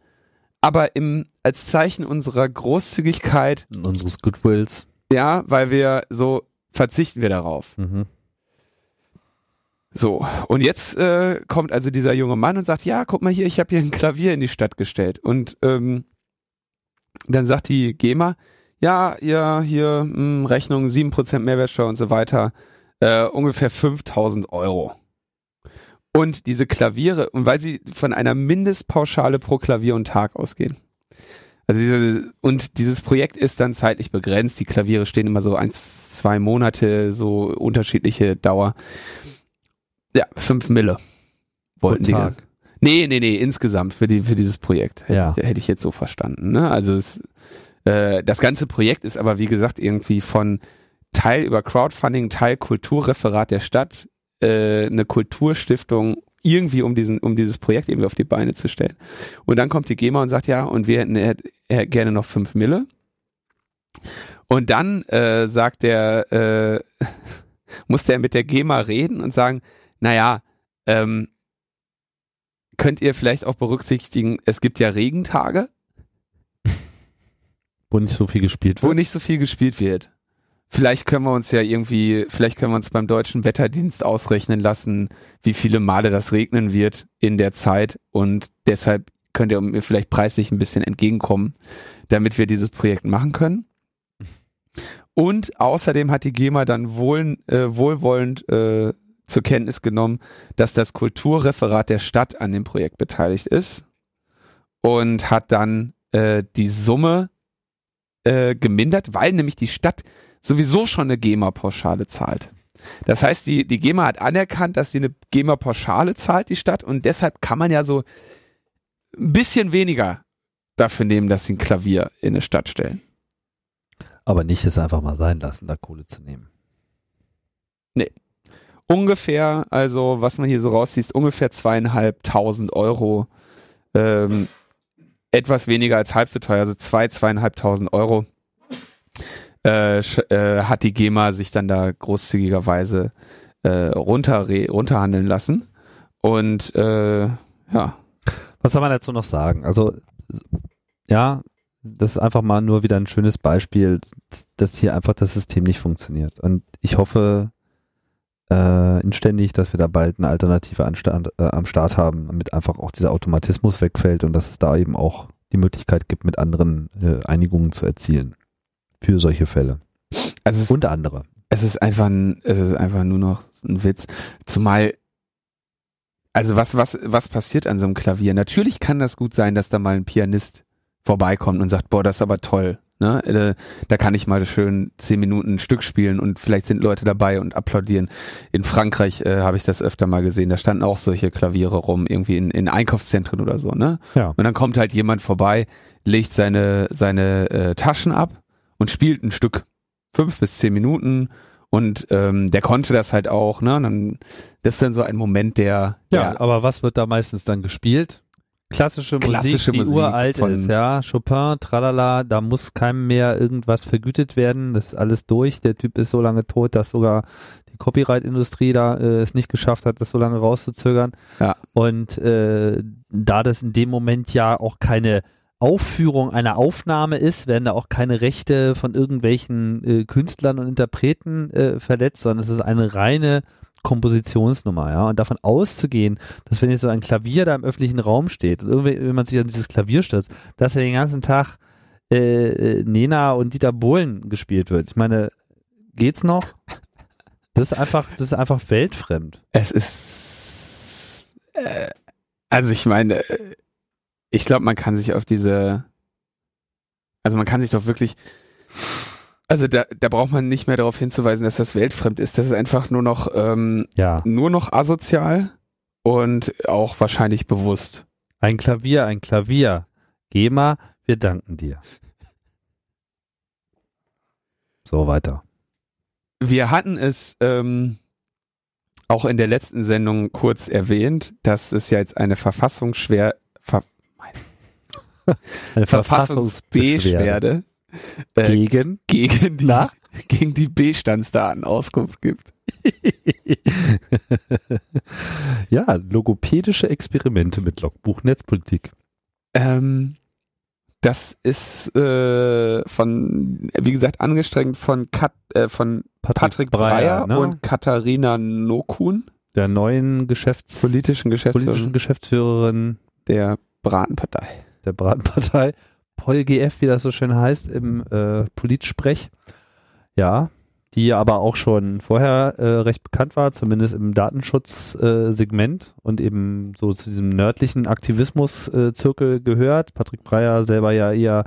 aber im, als Zeichen unserer Großzügigkeit. Unseres Goodwills. Ja, weil wir so verzichten wir darauf. Mhm. So, und jetzt äh, kommt also dieser junge Mann und sagt, ja, guck mal hier, ich habe hier ein Klavier in die Stadt gestellt. Und ähm, dann sagt die GEMA, ja, ja, hier mh, hm, Rechnung 7% Mehrwertsteuer und so weiter, äh, ungefähr 5000 Euro. Und diese Klaviere, und weil sie von einer Mindestpauschale pro Klavier und Tag ausgehen. Also diese, und dieses Projekt ist dann zeitlich begrenzt. Die Klaviere stehen immer so eins, zwei Monate, so unterschiedliche Dauer. Ja, fünf Mille wollten die. Tag. Nee, nee, nee, insgesamt für die für dieses Projekt. Ja. Hätte, ich jetzt so verstanden. Ne? Also es, äh, das ganze Projekt ist aber wie gesagt irgendwie von Teil über Crowdfunding, Teil Kulturreferat der Stadt, äh, eine Kulturstiftung irgendwie um diesen um dieses Projekt irgendwie auf die Beine zu stellen. Und dann kommt die GEMA und sagt ja, und wir hätten äh, gerne noch fünf Mille. Und dann äh, sagt der, äh, [LAUGHS] muss der mit der GEMA reden und sagen, naja, ähm, könnt ihr vielleicht auch berücksichtigen, es gibt ja Regentage, Wo nicht so viel gespielt wo wird. nicht so viel gespielt wird. Vielleicht können wir uns ja irgendwie, vielleicht können wir uns beim deutschen Wetterdienst ausrechnen lassen, wie viele Male das regnen wird in der Zeit und deshalb könnt ihr mir vielleicht preislich ein bisschen entgegenkommen, damit wir dieses Projekt machen können. Und außerdem hat die GEMA dann wohl, äh, wohlwollend äh, zur Kenntnis genommen, dass das Kulturreferat der Stadt an dem Projekt beteiligt ist und hat dann äh, die Summe äh, gemindert, weil nämlich die Stadt sowieso schon eine GEMA-Pauschale zahlt. Das heißt, die, die GEMA hat anerkannt, dass sie eine GEMA-Pauschale zahlt, die Stadt, und deshalb kann man ja so ein bisschen weniger dafür nehmen, dass sie ein Klavier in eine Stadt stellen. Aber nicht es einfach mal sein lassen, da Kohle zu nehmen. Ungefähr, also was man hier so rauszieht, ungefähr zweieinhalbtausend Euro. Ähm, etwas weniger als halb so teuer, also zwei, zweieinhalbtausend Euro. Äh, äh, hat die GEMA sich dann da großzügigerweise äh, runter, runterhandeln lassen. Und äh, ja, Was soll man dazu noch sagen? Also, ja, das ist einfach mal nur wieder ein schönes Beispiel, dass hier einfach das System nicht funktioniert. Und ich hoffe äh, inständig, dass wir da bald eine Alternative an Stand, äh, am Start haben, damit einfach auch dieser Automatismus wegfällt und dass es da eben auch die Möglichkeit gibt, mit anderen äh, Einigungen zu erzielen. Für solche Fälle. also es, Und andere. es ist einfach ein, es ist einfach nur noch ein Witz. Zumal, also was, was, was passiert an so einem Klavier? Natürlich kann das gut sein, dass da mal ein Pianist vorbeikommt und sagt, boah, das ist aber toll. Ne? Äh, Da kann ich mal schön zehn Minuten ein Stück spielen und vielleicht sind Leute dabei und applaudieren. In Frankreich äh, habe ich das öfter mal gesehen. Da standen auch solche Klaviere rum, irgendwie in, in Einkaufszentren oder so. Ne? Ja. Und dann kommt halt jemand vorbei, legt seine, seine äh, Taschen ab und spielt ein Stück. Fünf bis zehn Minuten. Und ähm, der konnte das halt auch, ne? Und dann, das ist dann so ein Moment, der, Ja, der aber was wird da meistens dann gespielt? Klassische, Klassische Musik, die Musik uralt ist, ja. Chopin, tralala, da muss keinem mehr irgendwas vergütet werden. Das ist alles durch. Der Typ ist so lange tot, dass sogar die Copyright-Industrie da äh, es nicht geschafft hat, das so lange rauszuzögern. Ja. Und äh, da das in dem Moment ja auch keine Aufführung einer Aufnahme ist, werden da auch keine Rechte von irgendwelchen äh, Künstlern und Interpreten äh, verletzt, sondern es ist eine reine Kompositionsnummer, ja. Und davon auszugehen, dass wenn jetzt so ein Klavier da im öffentlichen Raum steht und wenn man sich an dieses Klavier stürzt, dass er den ganzen Tag äh, äh, Nena und Dieter Bohlen gespielt wird. Ich meine, geht's noch? Das ist einfach, das ist einfach weltfremd. Es ist, äh, also ich meine, äh, ich glaube, man kann sich auf diese, also man kann sich doch wirklich, also da, da braucht man nicht mehr darauf hinzuweisen, dass das weltfremd ist. Das ist einfach nur noch, ähm, Ja. nur noch asozial und auch wahrscheinlich bewusst. Ein Klavier, ein Klavier. GEMA, wir danken dir. So weiter. Wir hatten es ähm, auch in der letzten Sendung kurz erwähnt, dass es ja jetzt eine Verfassungsschwer, Ver, Eine Verfassungsbeschwerde äh, gegen gegen die, Na? [LAUGHS] gegen die B-Standsdaten Auskunft gibt. [LAUGHS] ja, logopädische Experimente mit Logbuch Netzpolitik. Ähm, das ist äh, von, wie gesagt, angestrengt von, Kat, äh, von Patrick Breyer, ne? und Katharina Nokun, der neuen Geschäfts politischen Geschäftsführerin politischen Geschäftsführerin der Bratenpartei. der Bratenpartei, Pol GF, wie das so schön heißt, im äh, Politsprech. Ja, die aber auch schon vorher äh, recht bekannt war, zumindest im Datenschutzsegment äh, und eben so zu diesem nördlichen Aktivismus-Zirkel gehört. Patrick Breyer selber ja eher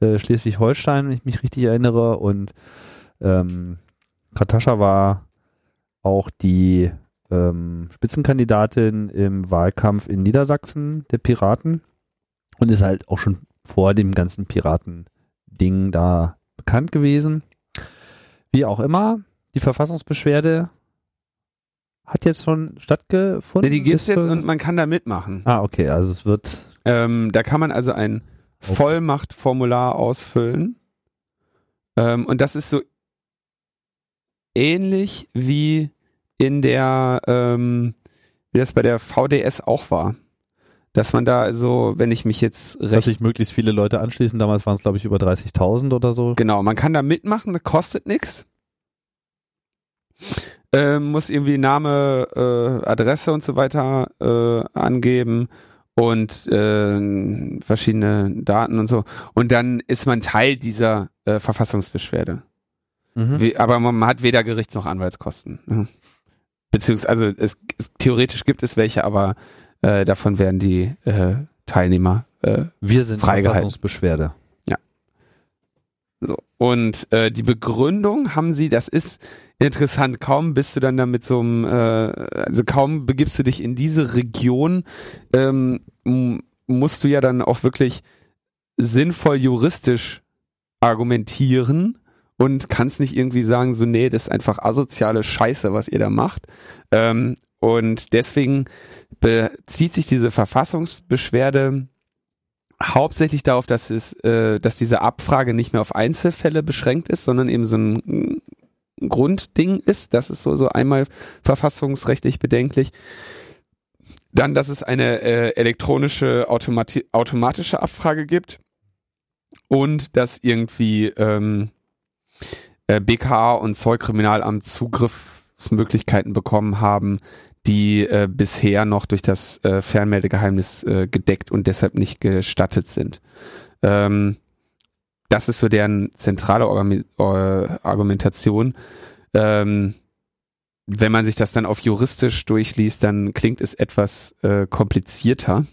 äh, Schleswig-Holstein, wenn ich mich richtig erinnere. Und ähm, Katascha war auch die ähm, Spitzenkandidatin im Wahlkampf in Niedersachsen der Piraten und ist halt auch schon vor dem ganzen Piraten-Ding da bekannt gewesen. Wie auch immer, die Verfassungsbeschwerde hat jetzt schon stattgefunden. Ne, die gibt's Ist jetzt und man kann da mitmachen. Ah, okay, also es wird Ähm, da kann man also ein Okay. Vollmachtformular ausfüllen. Ähm, und das ist so ähnlich wie in der, ähm, wie das bei der VDS auch war. Dass man da so, wenn ich mich jetzt Dass recht sich möglichst viele Leute anschließen. Damals waren es, glaube ich, über 30.000 oder so. Genau, man kann da mitmachen, das kostet nichts. Ähm, muss irgendwie Name, äh, Adresse und so weiter äh, angeben und äh, verschiedene Daten und so. Und dann ist man Teil dieser äh, Verfassungsbeschwerde. Mhm. Wie, aber man hat weder Gerichts- noch Anwaltskosten. Ne? Beziehungsweise, also es, es, theoretisch gibt es welche, aber äh, davon werden die äh, Teilnehmer äh, Wir sind. Verfassungsbeschwerde. So. Und äh, die Begründung haben sie, das ist interessant, kaum bist du dann da mit so einem, äh, also kaum begibst du dich in diese Region, ähm, musst du ja dann auch wirklich sinnvoll juristisch argumentieren und kannst nicht irgendwie sagen, so, nee, das ist einfach asoziale Scheiße, was ihr da macht. Ähm, und deswegen bezieht sich diese Verfassungsbeschwerde hauptsächlich darauf, dass es, äh, dass diese Abfrage nicht mehr auf Einzelfälle beschränkt ist, sondern eben so ein Grundding ist. Das ist so, so einmal verfassungsrechtlich bedenklich. Dann, dass es eine äh, elektronische Automati automatische Abfrage gibt und dass irgendwie ähm, äh, BKA und Zollkriminalamt Zugriffsmöglichkeiten bekommen haben, die äh, bisher noch durch das äh, Fernmeldegeheimnis äh, gedeckt und deshalb nicht gestattet sind. Ähm, das ist so deren zentrale Orgami- äh, Argumentation. Ähm, wenn man sich das dann auf juristisch durchliest, dann klingt es etwas äh, komplizierter.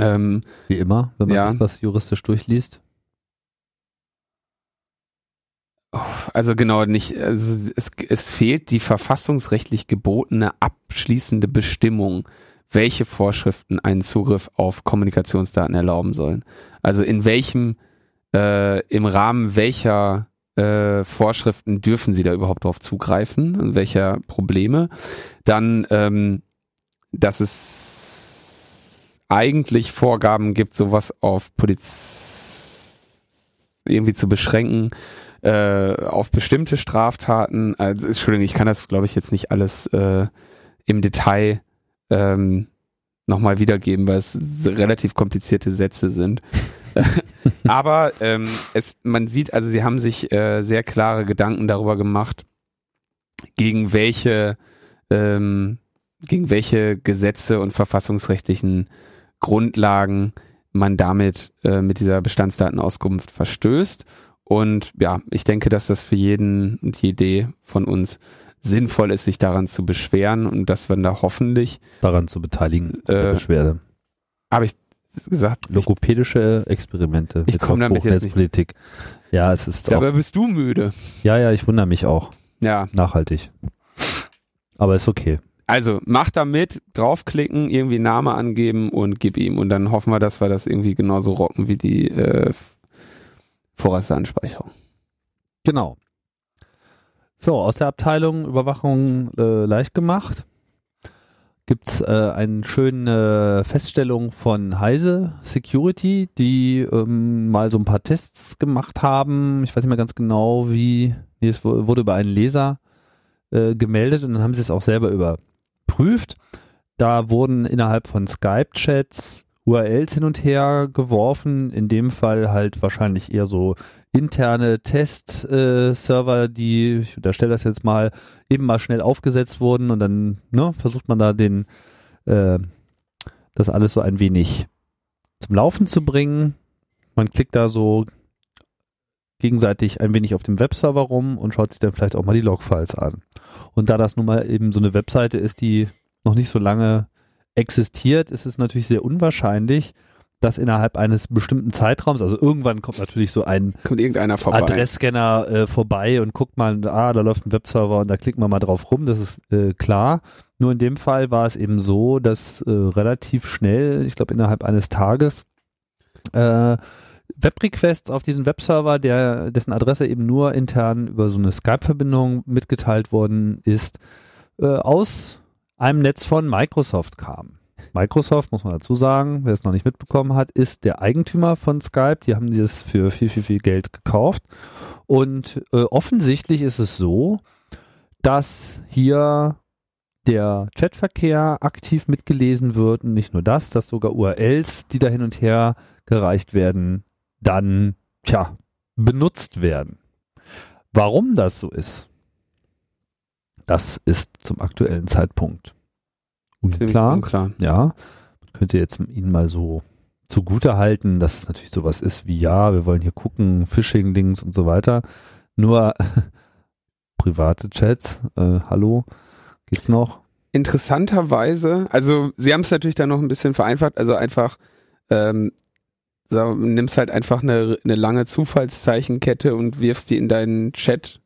Ähm, Wie immer, wenn man Ja. sich was juristisch durchliest. Also genau, nicht, also es, es fehlt die verfassungsrechtlich gebotene abschließende Bestimmung, welche Vorschriften einen Zugriff auf Kommunikationsdaten erlauben sollen. Also in welchem, äh, im Rahmen welcher äh, Vorschriften dürfen sie da überhaupt drauf zugreifen und welcher Probleme. Dann, ähm, dass es eigentlich Vorgaben gibt, sowas auf Poliz irgendwie zu beschränken, äh, auf bestimmte Straftaten. Also, Entschuldigung, ich kann das, glaube ich, jetzt nicht alles äh, im Detail ähm, nochmal wiedergeben, weil es relativ komplizierte Sätze sind. [LAUGHS] Aber ähm, es, man sieht, also sie haben sich äh, sehr klare Gedanken darüber gemacht, gegen welche ähm, gegen welche Gesetze und verfassungsrechtlichen Grundlagen man damit äh, mit dieser Bestandsdatenauskunft verstößt. Und ja, ich denke, dass das für jeden und jede von uns sinnvoll ist, sich daran zu beschweren und dass wir da hoffentlich, Daran zu beteiligen, Äh, Beschwerde. habe ich gesagt, ich, Logopädische Experimente Ich mit komm damit jetzt nicht- Hochnetzpolitik. Ja, es ist auch, dabei bist du müde. ja, ja, ich wundere mich auch. Ja, Nachhaltig. Aber ist okay. also mach da mit, draufklicken, irgendwie Name angeben und gib ihm. Und dann hoffen wir, dass wir das irgendwie genauso rocken wie die äh, Vorratsdatenspeicherung. Genau. So, aus der Abteilung Überwachung äh, leicht gemacht gibt's äh, eine schöne Feststellung von Heise Security, die ähm, mal so ein paar Tests gemacht haben. Ich weiß nicht mehr ganz genau, wie. Nee, es wu- wurde über einen Leser äh, gemeldet und dann haben sie es auch selber überprüft. Da wurden innerhalb von Skype-Chats URLs hin und her geworfen. In dem Fall halt wahrscheinlich eher so interne Test-Server, die, ich unterstelle das jetzt mal, eben mal schnell aufgesetzt wurden und dann ne, versucht man da den, äh, das alles so ein wenig zum Laufen zu bringen. Man klickt da so gegenseitig ein wenig auf dem Webserver rum und schaut sich dann vielleicht auch mal die Logfiles an. Und da das nun mal eben so eine Webseite ist, die noch nicht so lange existiert, ist es natürlich sehr unwahrscheinlich, dass innerhalb eines bestimmten Zeitraums, also irgendwann kommt natürlich so ein vorbei. Adressscanner äh, vorbei und guckt mal, ah, da läuft ein Webserver und da klickt man mal drauf rum, das ist äh, klar. Nur in dem Fall war es eben so, dass äh, relativ schnell, ich glaube innerhalb eines Tages, äh, Webrequests auf diesen Webserver, der, dessen Adresse eben nur intern über so eine Skype-Verbindung mitgeteilt worden ist, äh, aus einem Netz von Microsoft kam. Microsoft, muss man dazu sagen, wer es noch nicht mitbekommen hat, ist der Eigentümer von Skype. Die haben dieses für viel, viel, viel Geld gekauft. Und äh, offensichtlich ist es so, dass hier der Chatverkehr aktiv mitgelesen wird und nicht nur das, dass sogar URLs, die da hin und her gereicht werden, dann, tja, benutzt werden. Warum das so ist, das ist zum aktuellen Zeitpunkt unklar. unklar. Ja, man könnte jetzt Ihnen mal so zugute halten, dass es natürlich sowas ist wie, ja, wir wollen hier gucken, Phishing-Links und so weiter. Nur [LAUGHS] private Chats, äh, hallo, geht's noch? Interessanterweise, also sie haben es natürlich dann noch ein bisschen vereinfacht, also einfach ähm, so, nimmst halt einfach eine, eine lange Zufallszeichenkette und wirfst die in deinen Chat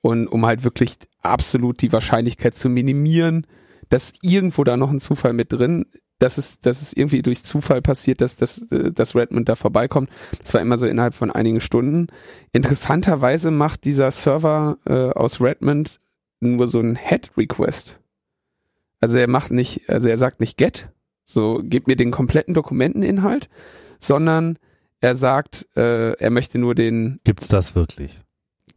und um halt wirklich absolut die Wahrscheinlichkeit zu minimieren, dass irgendwo da noch ein Zufall mit drin, dass es, dass es irgendwie durch Zufall passiert, dass, dass, dass Redmond da vorbeikommt. Das war immer so innerhalb von einigen Stunden. Interessanterweise macht dieser Server äh, aus Redmond nur so ein Head-Request. Also er macht nicht, also er sagt nicht get, so gib mir den kompletten Dokumenteninhalt, sondern er sagt, äh, er möchte nur den. Gibt's das wirklich?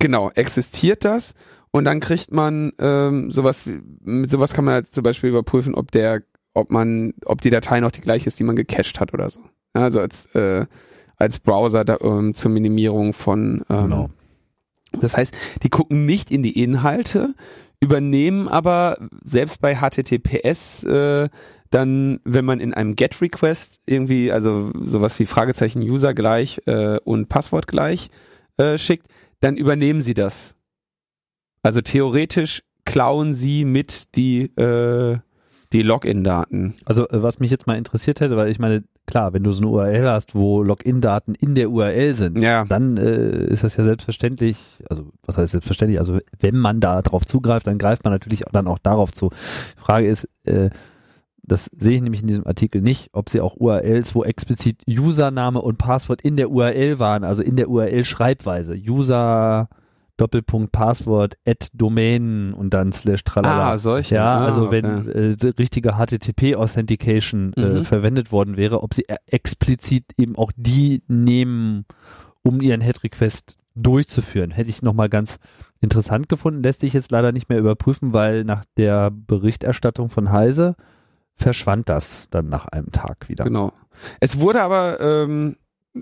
Genau, existiert das und dann kriegt man ähm, sowas, mit sowas kann man halt zum Beispiel überprüfen, ob der, ob man, ob die Datei noch die gleiche ist, die man gecached hat oder so. Also als äh, als Browser da, ähm, zur Minimierung von. Ähm, Genau. Das heißt, die gucken nicht in die Inhalte, übernehmen aber selbst bei HTTPS äh, dann, wenn man in einem GET-Request irgendwie, also sowas wie Fragezeichen User gleich äh, und Passwort gleich äh, schickt, dann übernehmen sie das. Also theoretisch klauen sie mit die äh, die Login-Daten. Also äh, was mich jetzt mal interessiert hätte, weil ich meine, klar, wenn du so eine URL hast, wo Login-Daten in der URL sind, Ja. dann äh, ist das ja selbstverständlich, also was heißt selbstverständlich, also wenn man da drauf zugreift, dann greift man natürlich dann auch darauf zu. Die Frage ist, äh, das sehe ich nämlich in diesem Artikel nicht, ob sie auch URLs, wo explizit Username und Passwort in der URL waren, also in der URL-Schreibweise. User Doppelpunkt Passwort at Domain und dann slash tralala. Ah, solche. Ja, Ah, also wenn okay. äh, richtige HTTP-Authentication äh, Mhm. verwendet worden wäre, ob sie äh, explizit eben auch die nehmen, um ihren Head-Request durchzuführen. Hätte ich nochmal ganz interessant gefunden, lässt sich jetzt leider nicht mehr überprüfen, weil nach der Berichterstattung von Heise verschwand das dann nach einem Tag wieder. Genau. Es wurde aber, ähm,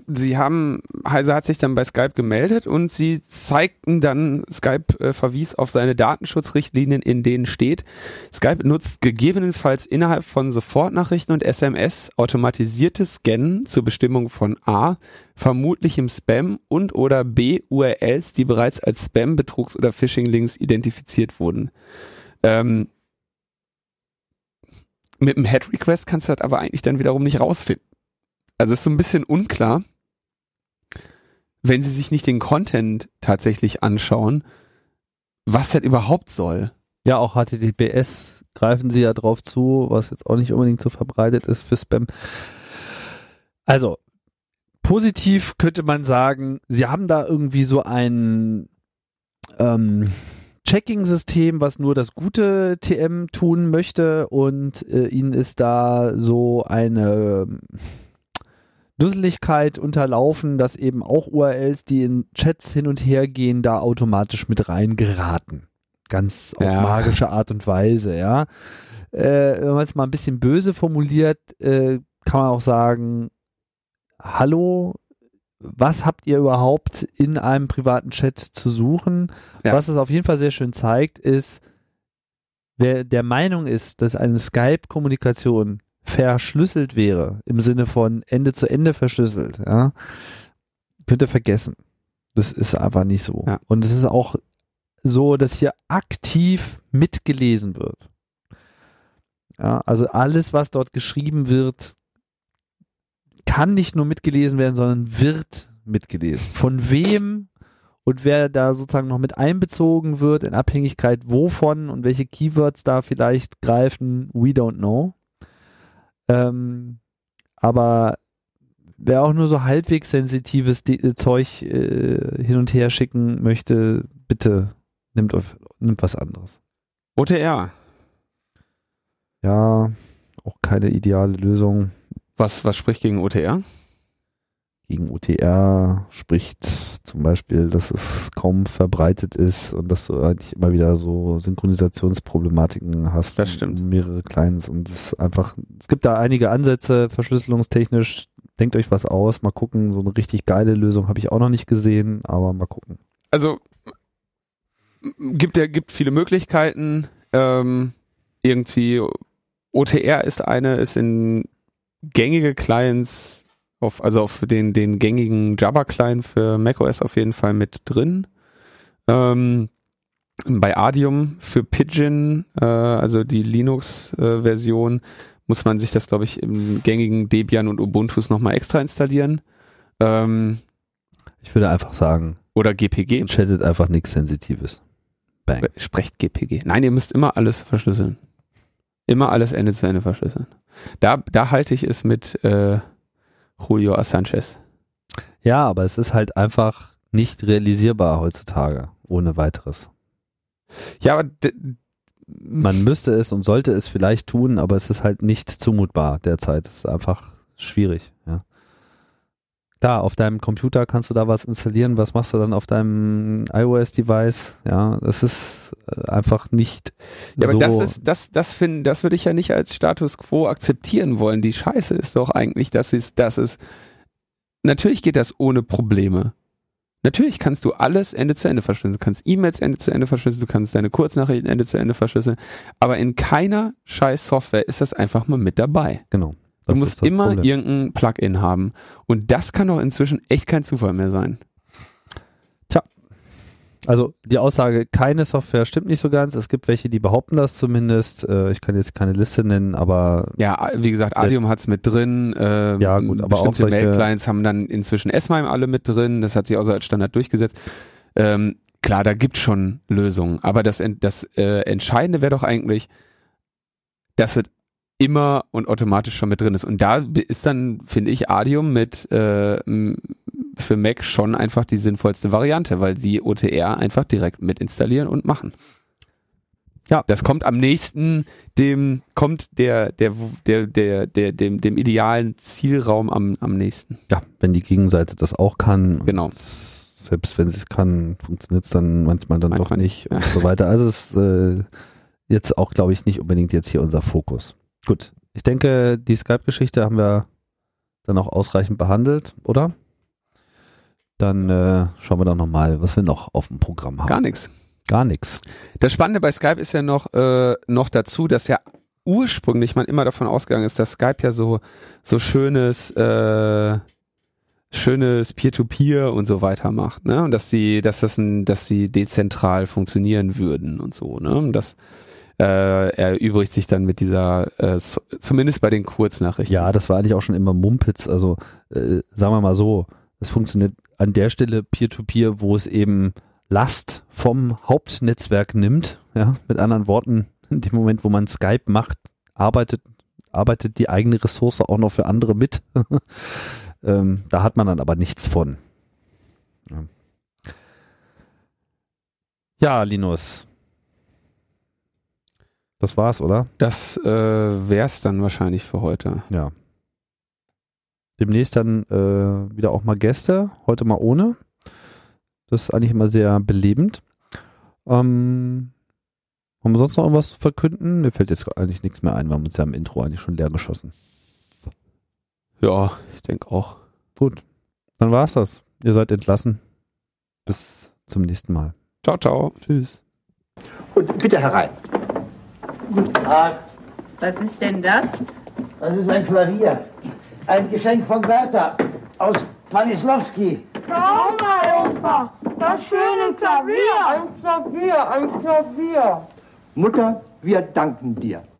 sie haben, Heise hat sich dann bei Skype gemeldet und sie zeigten dann, Skype äh, verwies auf seine Datenschutzrichtlinien, in denen steht, Skype nutzt gegebenenfalls innerhalb von Sofortnachrichten und SMS automatisiertes Scannen zur Bestimmung von A, vermutlichem Spam und oder B, URLs, die bereits als Spam, Betrugs- oder Phishing-Links identifiziert wurden. Ähm, mit dem Head-Request kannst du das aber eigentlich dann wiederum nicht rausfinden. Also ist so ein bisschen unklar, wenn sie sich nicht den Content tatsächlich anschauen, was das überhaupt soll. Ja, auch HTTPS greifen sie ja drauf zu, was jetzt auch nicht unbedingt so verbreitet ist für Spam. Also, positiv könnte man sagen, sie haben da irgendwie so ein ähm, Checking-System, was nur das gute TM tun möchte und äh, ihnen ist da so eine ähm, Dusseligkeit unterlaufen, dass eben auch URLs, die in Chats hin und her gehen, da automatisch mit reingeraten. Ganz auf Ja. magische Art und Weise, ja. Äh, wenn man es mal ein bisschen böse formuliert, äh, kann man auch sagen, hallo, was habt ihr überhaupt in einem privaten Chat zu suchen? Ja. Was es auf jeden Fall sehr schön zeigt, ist, wer der Meinung ist, dass eine Skype-Kommunikation verschlüsselt wäre, im Sinne von Ende zu Ende verschlüsselt, ja, könnt ihr vergessen. Das ist einfach nicht so. Ja. Und es ist auch so, dass hier aktiv mitgelesen wird. Ja, also alles, was dort geschrieben wird, kann nicht nur mitgelesen werden, sondern wird mitgelesen. Von wem und wer da sozusagen noch mit einbezogen wird, in Abhängigkeit wovon und welche Keywords da vielleicht greifen, we don't know. Ähm, aber wer auch nur so halbwegs sensitives De äh, Zeug äh, hin und her schicken möchte, bitte nimmt, auf, nimmt was anderes. OTR. Ja, auch keine ideale Lösung. Was, was spricht gegen OTR? Gegen OTR spricht zum Beispiel, dass es kaum verbreitet ist und dass du eigentlich immer wieder so Synchronisationsproblematiken hast. Das stimmt. Mehrere Clients und es ist einfach, es gibt da einige Ansätze, verschlüsselungstechnisch. Denkt euch was aus, mal gucken. So eine richtig geile Lösung habe ich auch noch nicht gesehen, aber mal gucken. Also gibt ja gibt viele Möglichkeiten. Ähm, irgendwie OTR ist eine, ist in gängige Clients auf, also auf den, den gängigen Java-Client für macOS auf jeden Fall mit drin. Ähm, bei Adium für Pidgin, äh, also die Linux-Version, äh, muss man sich das, glaube ich, im gängigen Debian und Ubuntus nochmal extra installieren. Ähm, ich würde einfach sagen. Oder GPG. Chattet einfach nichts Sensitives. Bang. Sprecht GPG. Nein, ihr müsst immer alles verschlüsseln. Immer alles Ende zu Ende verschlüsseln. Da, da halte ich es mit äh, Julio Sanchez. Ja, aber es ist halt einfach nicht realisierbar heutzutage, ohne weiteres. Ja, aber man müsste es und sollte es vielleicht tun, aber es ist halt nicht zumutbar derzeit. Es ist einfach schwierig, ja. Da, auf deinem Computer kannst du da was installieren. Was machst du dann auf deinem iOS-Device? Ja, das ist äh, einfach nicht. Ja, so aber das ist, das, das finden, das würde ich ja nicht als Status quo akzeptieren wollen. Die Scheiße ist doch eigentlich, dass es, dass es, natürlich geht das ohne Probleme. Natürlich kannst du alles Ende zu Ende verschlüsseln. Du kannst E-Mails Ende zu Ende verschlüsseln, du kannst deine Kurznachrichten Ende zu Ende verschlüsseln. Aber in keiner scheiß Software ist das einfach mal mit dabei. Genau. Du musst immer Problem. irgendein Plugin haben. Und das kann doch inzwischen echt kein Zufall mehr sein. Tja. Also die Aussage, keine Software stimmt nicht so ganz. Es gibt welche, die behaupten das zumindest. Äh, ich kann jetzt keine Liste nennen, aber. Ja, wie gesagt, Adium hat es mit drin. Ähm, ja, gut, aber bestimmte auch Mail-Clients haben dann inzwischen S-MIME alle mit drin. Das hat sich auch so als Standard durchgesetzt. Ähm, klar, da gibt schon Lösungen. Aber das, das äh, Entscheidende wäre doch eigentlich, dass es immer und automatisch schon mit drin ist. Und da ist dann, finde ich, Adium mit äh, für Mac schon einfach die sinnvollste Variante, weil sie OTR einfach direkt mit installieren und machen. Ja. Das kommt am nächsten dem, kommt der, der, der, der, der, dem, dem idealen Zielraum am, am nächsten. Ja, wenn die Gegenseite das auch kann. Genau. Selbst wenn sie es kann, funktioniert es dann manchmal dann manchmal doch nicht ja. und so weiter. Also es ist äh, jetzt auch, glaube ich, nicht unbedingt jetzt hier unser Fokus. Gut. Ich denke, die Skype-Geschichte haben wir dann auch ausreichend behandelt, oder? Dann äh, schauen wir doch nochmal, was wir noch auf dem Programm haben. Gar nichts. Gar nichts. Das Spannende bei Skype ist ja noch, äh, noch dazu, dass ja ursprünglich man immer davon ausgegangen ist, dass Skype ja so, so schönes, äh, schönes Peer-to-Peer -Peer und so weiter macht, ne? Und dass sie, dass das ein, dass sie dezentral funktionieren würden und so, ne? Und das äh, erübrigt sich dann mit dieser, äh, zumindest bei den Kurznachrichten. Ja, das war eigentlich auch schon immer Mumpitz. Also äh, sagen wir mal so, es funktioniert an der Stelle Peer-to-Peer, -Peer, wo es eben Last vom Hauptnetzwerk nimmt. Ja, mit anderen Worten, in dem Moment, wo man Skype macht, arbeitet, arbeitet die eigene Ressource auch noch für andere mit. [LAUGHS] ähm, da hat man dann aber nichts von. Ja Linus, das war's, oder? Das äh, wär's dann wahrscheinlich für heute. Ja. Demnächst dann äh, wieder auch mal Gäste, heute mal ohne. Das ist eigentlich immer sehr belebend. Ähm, haben wir sonst noch irgendwas zu verkünden? Mir fällt jetzt eigentlich nichts mehr ein. Wir haben uns ja im Intro eigentlich schon leer geschossen. Ja, ich denke auch. Gut, dann war's das. Ihr seid entlassen. Bis zum nächsten Mal. Ciao, ciao. Tschüss. Und bitte herein. Guten Tag. Was ist denn das? Das ist ein Klavier. Ein Geschenk von Bertha aus Panislawski. Schau mal, Opa, das schöne Klavier. Ein Klavier, ein Klavier. Mutter, wir danken dir.